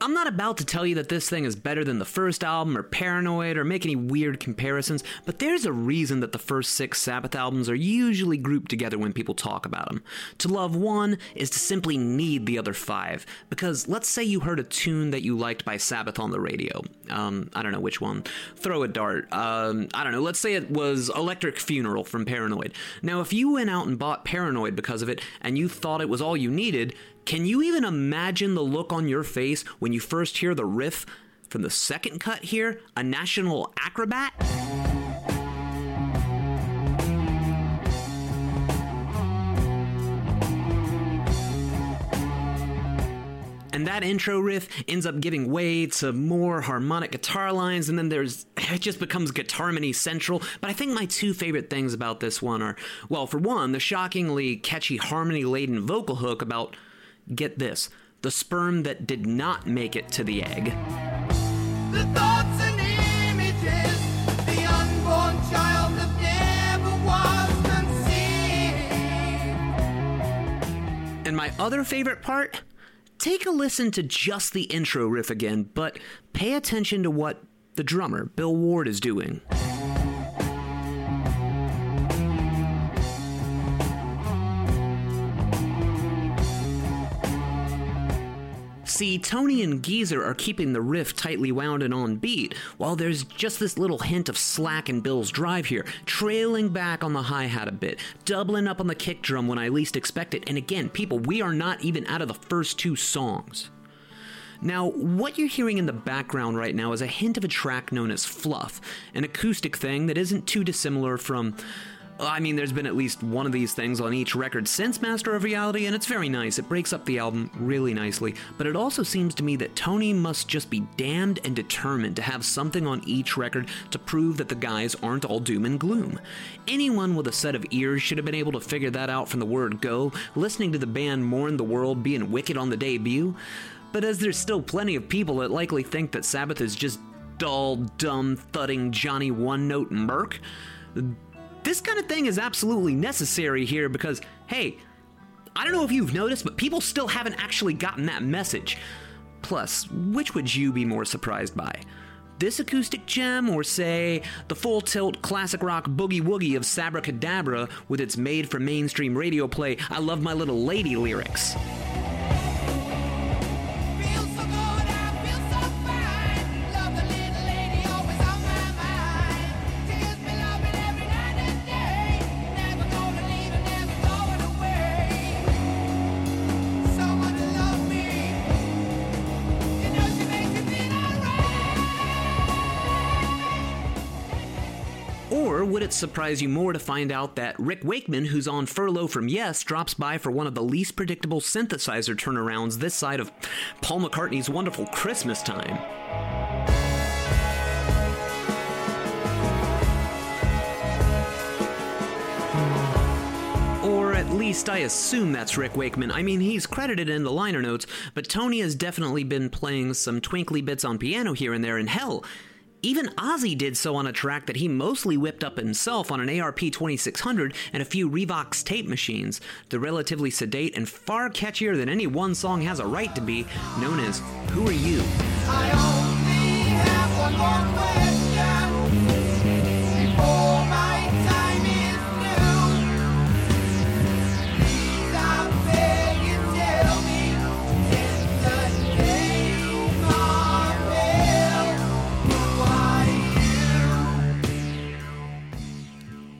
I'm not about to tell you that this thing is better than the first album or Paranoid or make any weird comparisons, but there's a reason that the first six Sabbath albums are usually grouped together when people talk about them. To love one is to simply need the other five, because let's say you heard a tune that you liked by Sabbath on the radio. Um, I don't know which one. Throw a dart. Um, I don't know. Let's say it was Electric Funeral from Paranoid. Now, if you went out and bought Paranoid because of it and you thought it was all you needed, can you even imagine the look on your face when you first hear the riff from the second cut here? A national acrobat? And that intro riff ends up giving way to more harmonic guitar lines, and then there's it just becomes guitar central. But I think my two favorite things about this one are well, for one, the shockingly catchy harmony laden vocal hook about get this the sperm that did not make it to the egg. The thoughts and images, the unborn child that never was conceived. And my other favorite part? Take a listen to just the intro riff again, but pay attention to what the drummer, Bill Ward, is doing. See, Tony and Geezer are keeping the riff tightly wound and on beat, while there's just this little hint of slack in Bill's drive here, trailing back on the hi hat a bit, doubling up on the kick drum when I least expect it. And again, people, we are not even out of the first two songs. Now, what you're hearing in the background right now is a hint of a track known as Fluff, an acoustic thing that isn't too dissimilar from. I mean, there's been at least one of these things on each record since Master of Reality, and it's very nice. It breaks up the album really nicely, but it also seems to me that Tony must just be damned and determined to have something on each record to prove that the guys aren't all doom and gloom. Anyone with a set of ears should have been able to figure that out from the word go, listening to the band Mourn the World being wicked on the debut. But as there's still plenty of people that likely think that Sabbath is just dull, dumb, thudding Johnny one note Merc, this kind of thing is absolutely necessary here because, hey, I don't know if you've noticed, but people still haven't actually gotten that message. Plus, which would you be more surprised by? This acoustic gem, or say, the full tilt classic rock boogie woogie of Sabbra Cadabra with its made for mainstream radio play I Love My Little Lady lyrics? Would it surprise you more to find out that Rick Wakeman, who's on furlough from Yes, drops by for one of the least predictable synthesizer turnarounds this side of Paul McCartney's wonderful Christmas time? Or at least I assume that's Rick Wakeman. I mean, he's credited in the liner notes, but Tony has definitely been playing some twinkly bits on piano here and there, and hell, even Ozzy did so on a track that he mostly whipped up himself on an ARP 2600 and a few Revox tape machines, the relatively sedate and far catchier than any one song has a right to be, known as Who Are You?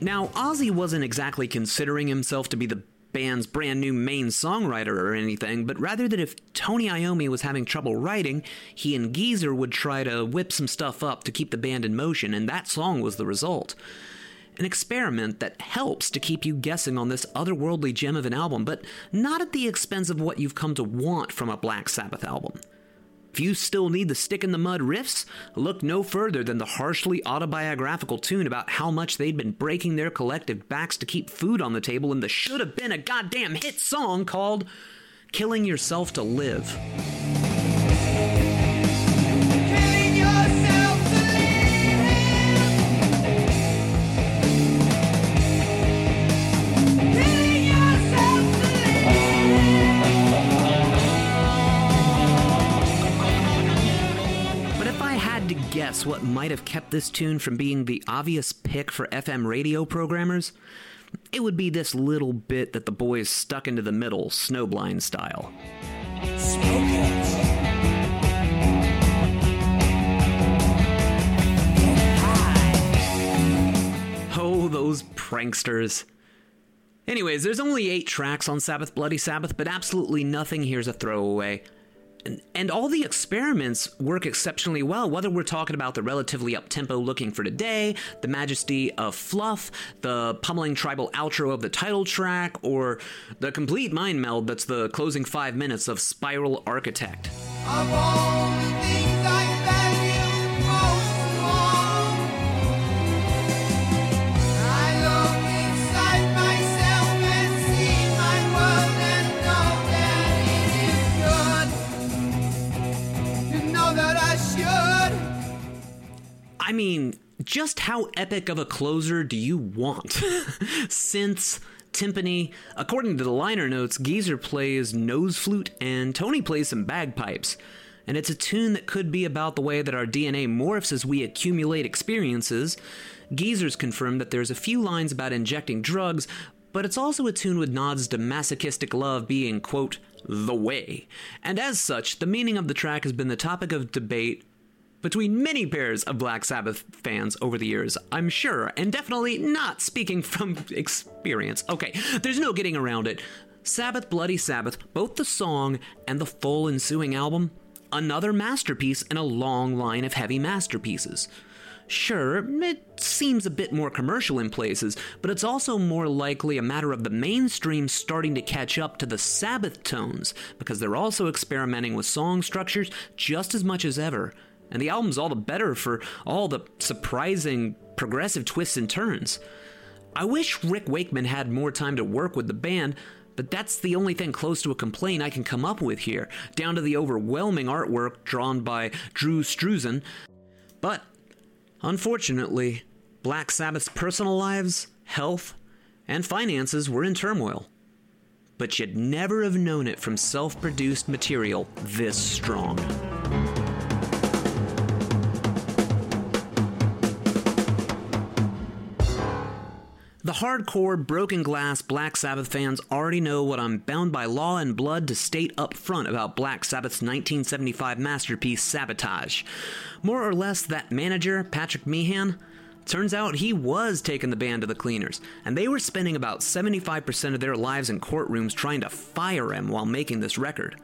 Now, Ozzy wasn't exactly considering himself to be the band's brand new main songwriter or anything, but rather that if Tony Iommi was having trouble writing, he and Geezer would try to whip some stuff up to keep the band in motion, and that song was the result. An experiment that helps to keep you guessing on this otherworldly gem of an album, but not at the expense of what you've come to want from a Black Sabbath album. If you still need the stick in the mud riffs, look no further than the harshly autobiographical tune about how much they'd been breaking their collective backs to keep food on the table in the should have been a goddamn hit song called Killing Yourself to Live. Guess what might have kept this tune from being the obvious pick for FM radio programmers, it would be this little bit that the boys stuck into the middle, snowblind style. Oh, those pranksters. Anyways, there's only eight tracks on Sabbath Bloody Sabbath, but absolutely nothing here's a throwaway. And, all the experiments work exceptionally well, whether we're talking about the relatively up tempo looking for today, the majesty of fluff, the pummeling tribal outro of the title track, or the complete mind meld that's the closing five minutes of Spiral Architect. I mean, just how epic of a closer do you want? Synths, timpani. According to the liner notes, Geezer plays nose flute and Tony plays some bagpipes. And it's a tune that could be about the way that our DNA morphs as we accumulate experiences. Geezer's confirmed that there's a few lines about injecting drugs, but it's also a tune with nods to masochistic love being, quote, the way. And as such, the meaning of the track has been the topic of debate between many pairs of Black Sabbath fans over the years, I'm sure, and definitely not speaking from experience. Okay, there's no getting around it. Sabbath Bloody Sabbath, both the song and the full ensuing album, another masterpiece in a long line of heavy masterpieces. Sure, it seems a bit more commercial in places, but it's also more likely a matter of the mainstream starting to catch up to the Sabbath tones, because they're also experimenting with song structures just as much as ever. And the album's all the better for all the surprising progressive twists and turns. I wish Rick Wakeman had more time to work with the band, but that's the only thing close to a complaint I can come up with here, down to the overwhelming artwork drawn by Drew Struzan. But unfortunately, Black Sabbath's personal lives, health, and finances were in turmoil. But you'd never have known it from self produced material this strong. The hardcore, broken glass Black Sabbath fans already know what I'm bound by law and blood to state up front about Black Sabbath's 1975 masterpiece, Sabotage. More or less, that manager, Patrick Meehan, turns out he was taking the band to the cleaners, and they were spending about 75% of their lives in courtrooms trying to fire him while making this record.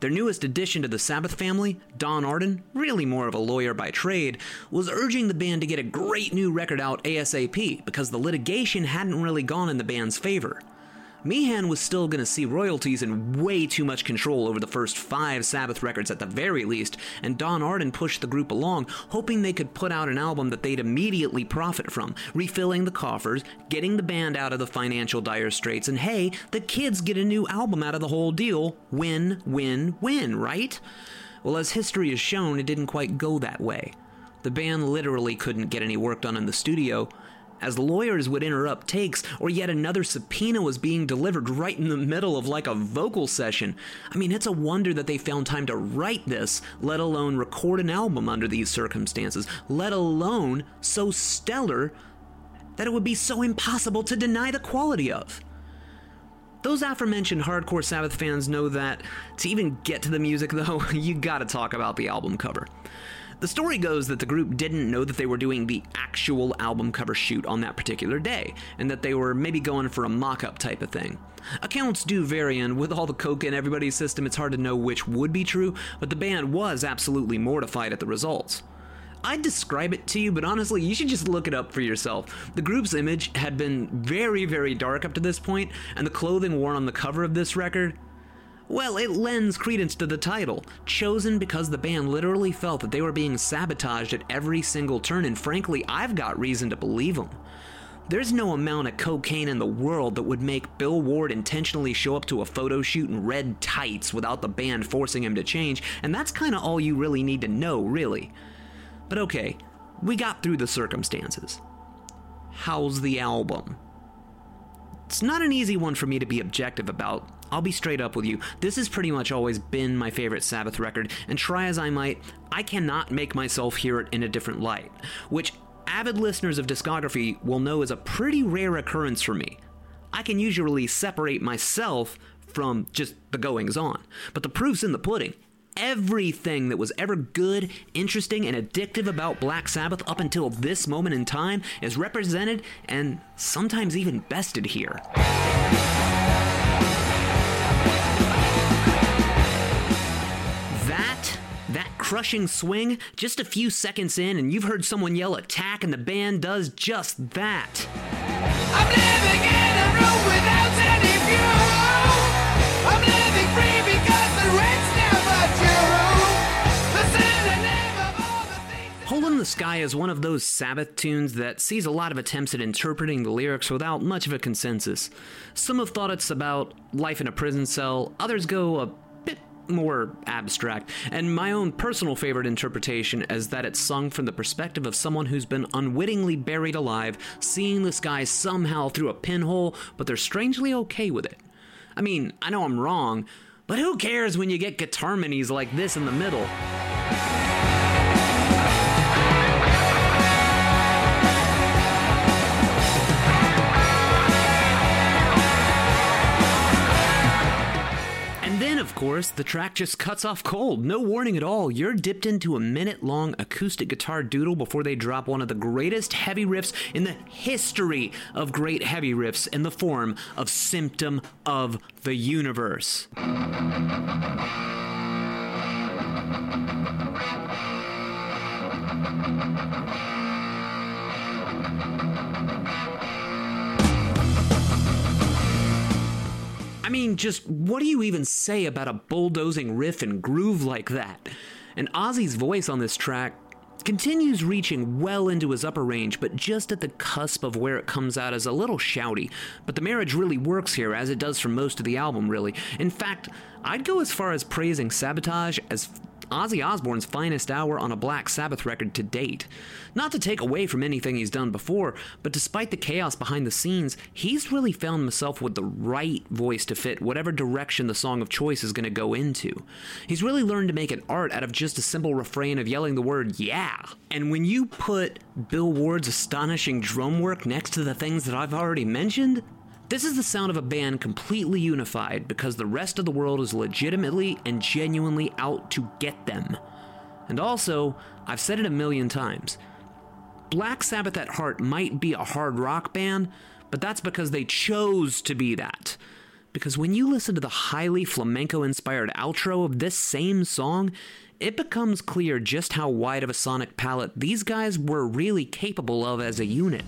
Their newest addition to the Sabbath family, Don Arden, really more of a lawyer by trade, was urging the band to get a great new record out ASAP because the litigation hadn't really gone in the band's favor. Meehan was still going to see royalties and way too much control over the first five Sabbath records at the very least, and Don Arden pushed the group along, hoping they could put out an album that they'd immediately profit from, refilling the coffers, getting the band out of the financial dire straits, and hey, the kids get a new album out of the whole deal. Win, win, win, right? Well, as history has shown, it didn't quite go that way. The band literally couldn't get any work done in the studio, as lawyers would interrupt takes, or yet another subpoena was being delivered right in the middle of like a vocal session. I mean, it's a wonder that they found time to write this, let alone record an album under these circumstances, let alone so stellar that it would be so impossible to deny the quality of. Those aforementioned hardcore Sabbath fans know that to even get to the music, though, you gotta talk about the album cover. The story goes that the group didn't know that they were doing the actual album cover shoot on that particular day, and that they were maybe going for a mock up type of thing. Accounts do vary, and with all the coke in everybody's system, it's hard to know which would be true, but the band was absolutely mortified at the results. I'd describe it to you, but honestly, you should just look it up for yourself. The group's image had been very, very dark up to this point, and the clothing worn on the cover of this record well, it lends credence to the title, chosen because the band literally felt that they were being sabotaged at every single turn, and frankly, I've got reason to believe them. There's no amount of cocaine in the world that would make Bill Ward intentionally show up to a photo shoot in red tights without the band forcing him to change, and that's kind of all you really need to know, really. But okay, we got through the circumstances. How's the album? It's not an easy one for me to be objective about. I'll be straight up with you. This has pretty much always been my favorite Sabbath record, and try as I might, I cannot make myself hear it in a different light, which avid listeners of discography will know is a pretty rare occurrence for me. I can usually separate myself from just the goings on, but the proof's in the pudding. Everything that was ever good, interesting, and addictive about Black Sabbath up until this moment in time is represented and sometimes even bested here. Crushing swing, just a few seconds in, and you've heard someone yell attack, and the band does just that. I'm living in a room without any view. I'm living free because the rent's never due. The synonym of all the things. Hole in the Sky is one of those Sabbath tunes that sees a lot of attempts at interpreting the lyrics without much of a consensus. Some have thought it's about life in a prison cell, others go a more abstract, and my own personal favorite interpretation is that it's sung from the perspective of someone who's been unwittingly buried alive, seeing the sky somehow through a pinhole, but they're strangely okay with it. I mean, I know I'm wrong, but who cares when you get guitar minis like this in the middle? chorus, the track just cuts off cold. No warning at all. You're dipped into a minute long acoustic guitar doodle before they drop one of the greatest heavy riffs in the history of great heavy riffs in the form of Symptom of the Universe. Mean, just what do you even say about a bulldozing riff and groove like that? And Ozzy's voice on this track continues reaching well into his upper range, but just at the cusp of where it comes out as a little shouty. But the marriage really works here, as it does for most of the album, really. In fact, I'd go as far as praising Sabotage as Ozzy Osbourne's finest hour on a Black Sabbath record to date. Not to take away from anything he's done before, but despite the chaos behind the scenes, he's really found himself with the right voice to fit whatever direction the song of choice is going to go into. He's really learned to make an art out of just a simple refrain of yelling the word yeah. And when you put Bill Ward's astonishing drum work next to the things that I've already mentioned, this is the sound of a band completely unified because the rest of the world is legitimately and genuinely out to get them. And also, I've said it a million times Black Sabbath at heart might be a hard rock band, but that's because they chose to be that. Because when you listen to the highly flamenco inspired outro of this same song, it becomes clear just how wide of a sonic palette these guys were really capable of as a unit.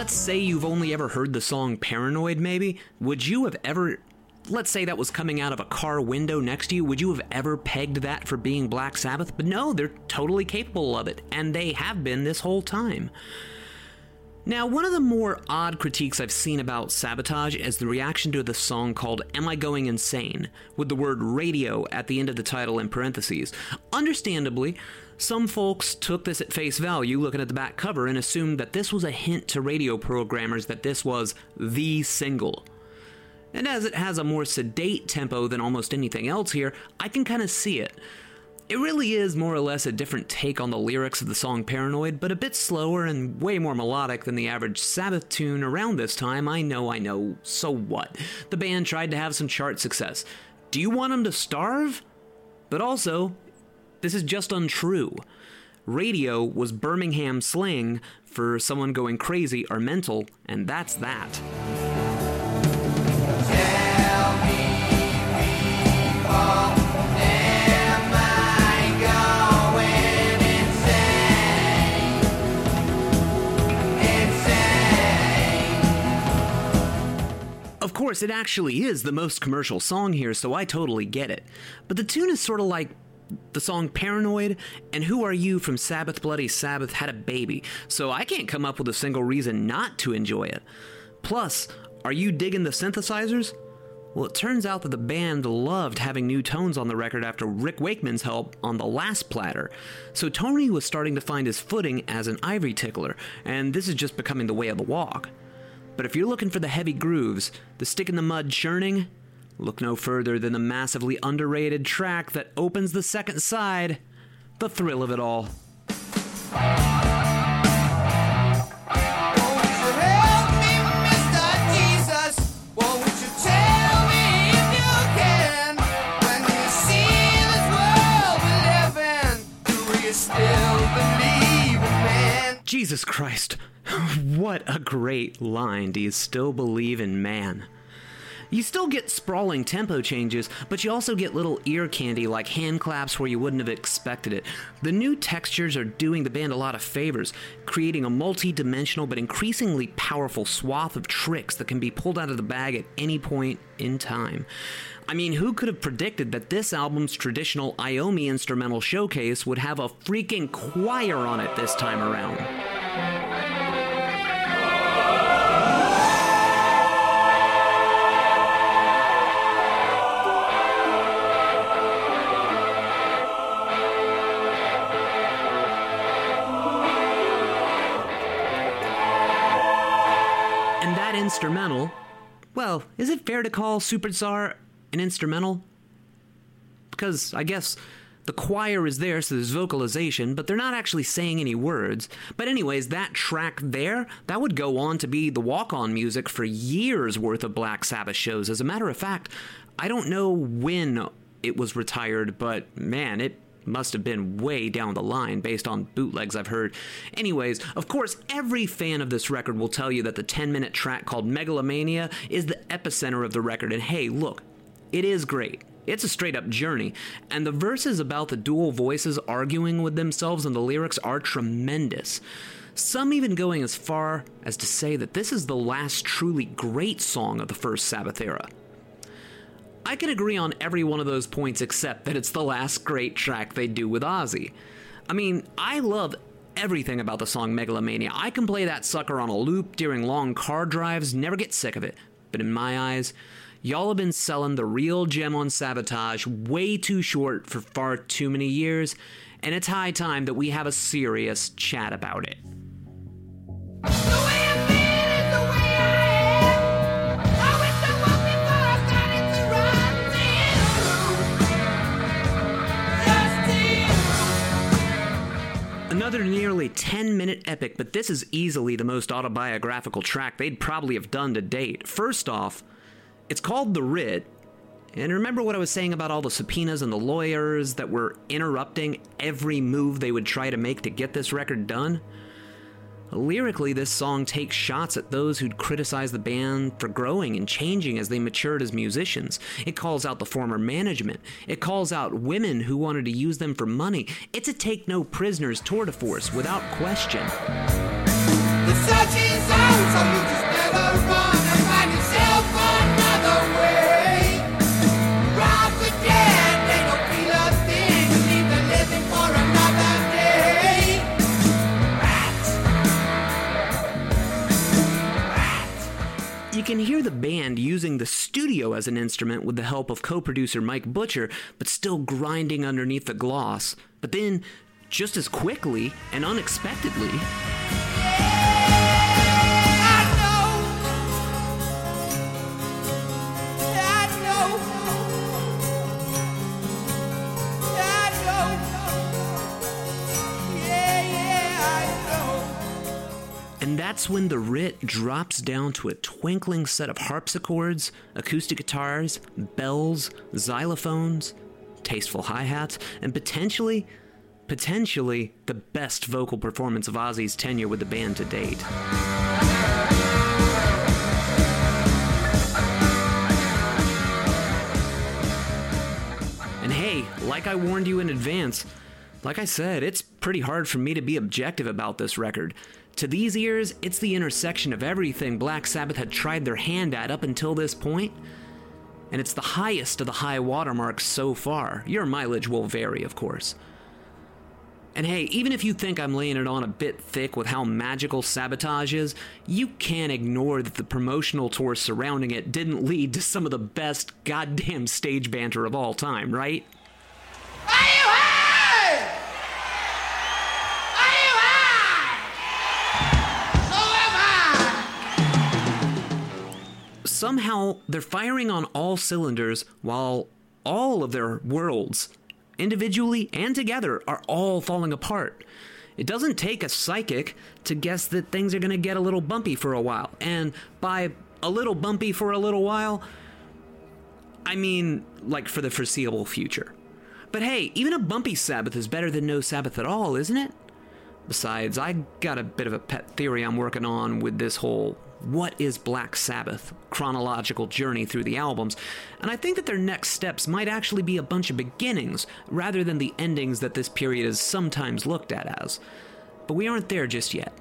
Let's say you've only ever heard the song Paranoid, maybe. Would you have ever. Let's say that was coming out of a car window next to you. Would you have ever pegged that for being Black Sabbath? But no, they're totally capable of it, and they have been this whole time. Now, one of the more odd critiques I've seen about Sabotage is the reaction to the song called Am I Going Insane? with the word radio at the end of the title in parentheses. Understandably, some folks took this at face value looking at the back cover and assumed that this was a hint to radio programmers that this was the single. And as it has a more sedate tempo than almost anything else here, I can kind of see it. It really is more or less a different take on the lyrics of the song Paranoid, but a bit slower and way more melodic than the average Sabbath tune around this time. I know, I know, so what? The band tried to have some chart success. Do you want them to starve? But also, this is just untrue. Radio was Birmingham slang for someone going crazy or mental, and that's that. Course, it actually is the most commercial song here, so I totally get it. But the tune is sort of like the song Paranoid and Who Are You from Sabbath Bloody Sabbath had a baby, so I can't come up with a single reason not to enjoy it. Plus, are you digging the synthesizers? Well, it turns out that the band loved having new tones on the record after Rick Wakeman's help on the last platter. So Tony was starting to find his footing as an ivory tickler, and this is just becoming the way of the walk. But if you're looking for the heavy grooves, the stick in the mud churning, look no further than the massively underrated track that opens the second side The Thrill of It All. Jesus Christ, what a great line. Do you still believe in man? You still get sprawling tempo changes, but you also get little ear candy like hand claps where you wouldn't have expected it. The new textures are doing the band a lot of favors, creating a multi dimensional but increasingly powerful swath of tricks that can be pulled out of the bag at any point in time. I mean, who could have predicted that this album's traditional Iommi instrumental showcase would have a freaking choir on it this time around? And that instrumental, well, is it fair to call Superstar an instrumental? Because I guess the choir is there, so there's vocalization, but they're not actually saying any words. But, anyways, that track there, that would go on to be the walk on music for years worth of Black Sabbath shows. As a matter of fact, I don't know when it was retired, but man, it must have been way down the line based on bootlegs I've heard. Anyways, of course, every fan of this record will tell you that the 10 minute track called Megalomania is the epicenter of the record. And hey, look, it is great. It's a straight up journey, and the verses about the dual voices arguing with themselves and the lyrics are tremendous. Some even going as far as to say that this is the last truly great song of the first Sabbath era. I can agree on every one of those points except that it's the last great track they do with Ozzy. I mean, I love everything about the song Megalomania. I can play that sucker on a loop during long car drives, never get sick of it. But in my eyes, y'all have been selling the real gem on sabotage way too short for far too many years, and it's high time that we have a serious chat about it. The way I feel is the way I am. I wish I was before I started to run to you. Just to you. Another nearly 10 minute epic, but this is easily the most autobiographical track they'd probably have done to date. First off, it's called The Writ. And remember what I was saying about all the subpoenas and the lawyers that were interrupting every move they would try to make to get this record done? Lyrically, this song takes shots at those who'd criticize the band for growing and changing as they matured as musicians. It calls out the former management. It calls out women who wanted to use them for money. It's a take no prisoners tour de force without question. Can hear the band using the studio as an instrument with the help of co producer Mike Butcher, but still grinding underneath the gloss. But then, just as quickly and unexpectedly, And that's when the writ drops down to a twinkling set of harpsichords, acoustic guitars, bells, xylophones, tasteful hi hats, and potentially, potentially the best vocal performance of Ozzy's tenure with the band to date. And hey, like I warned you in advance, like I said, it's pretty hard for me to be objective about this record. To these ears, it's the intersection of everything Black Sabbath had tried their hand at up until this point, and it's the highest of the high watermarks so far. Your mileage will vary, of course. And hey, even if you think I'm laying it on a bit thick with how magical sabotage is, you can't ignore that the promotional tour surrounding it didn't lead to some of the best goddamn stage banter of all time, right? Somehow they're firing on all cylinders while all of their worlds, individually and together, are all falling apart. It doesn't take a psychic to guess that things are going to get a little bumpy for a while. And by a little bumpy for a little while, I mean like for the foreseeable future. But hey, even a bumpy Sabbath is better than no Sabbath at all, isn't it? Besides, I got a bit of a pet theory I'm working on with this whole what is Black Sabbath chronological journey through the albums, and I think that their next steps might actually be a bunch of beginnings rather than the endings that this period is sometimes looked at as. But we aren't there just yet.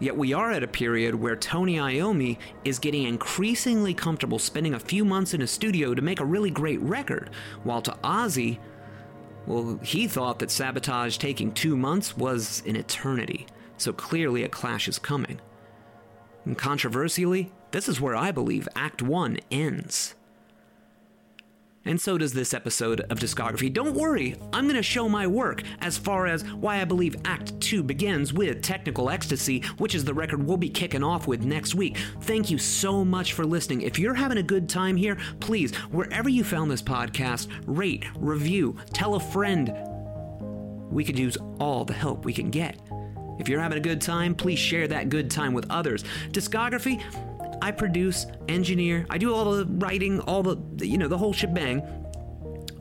Yet we are at a period where Tony Iommi is getting increasingly comfortable spending a few months in a studio to make a really great record, while to Ozzy, well, he thought that Sabotage taking two months was an eternity, so clearly a clash is coming. And controversially, this is where I believe Act 1 ends. And so does this episode of Discography. Don't worry, I'm going to show my work as far as why I believe Act 2 begins with Technical Ecstasy, which is the record we'll be kicking off with next week. Thank you so much for listening. If you're having a good time here, please, wherever you found this podcast, rate, review, tell a friend. We could use all the help we can get. If you're having a good time, please share that good time with others. Discography, I produce, engineer, I do all the writing, all the, you know, the whole shebang.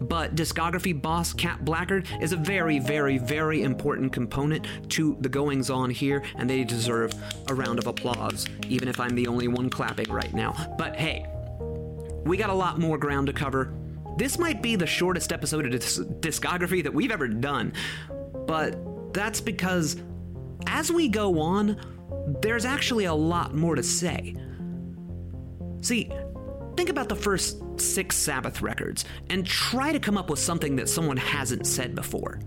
but discography boss Cat Blackard is a very, very, very important component to the goings on here, and they deserve a round of applause, even if I'm the only one clapping right now. But hey, we got a lot more ground to cover. This might be the shortest episode of dis- discography that we've ever done, but that's because as we go on, there's actually a lot more to say. See, think about the first six Sabbath records and try to come up with something that someone hasn't said before.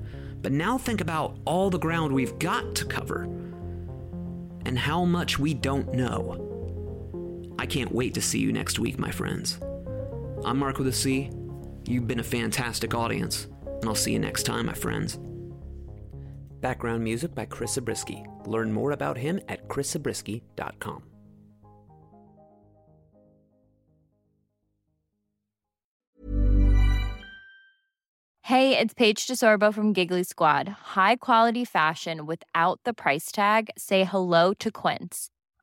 But now think about all the ground we've got to cover and how much we don't know. I can't wait to see you next week, my friends. I'm Mark with a C. You've been a fantastic audience, and I'll see you next time, my friends. Background music by Chris Zabriskie. Learn more about him at chriszabriskie.com. Hey, it's Paige DeSorbo from Giggly Squad. High quality fashion without the price tag. Say hello to Quince.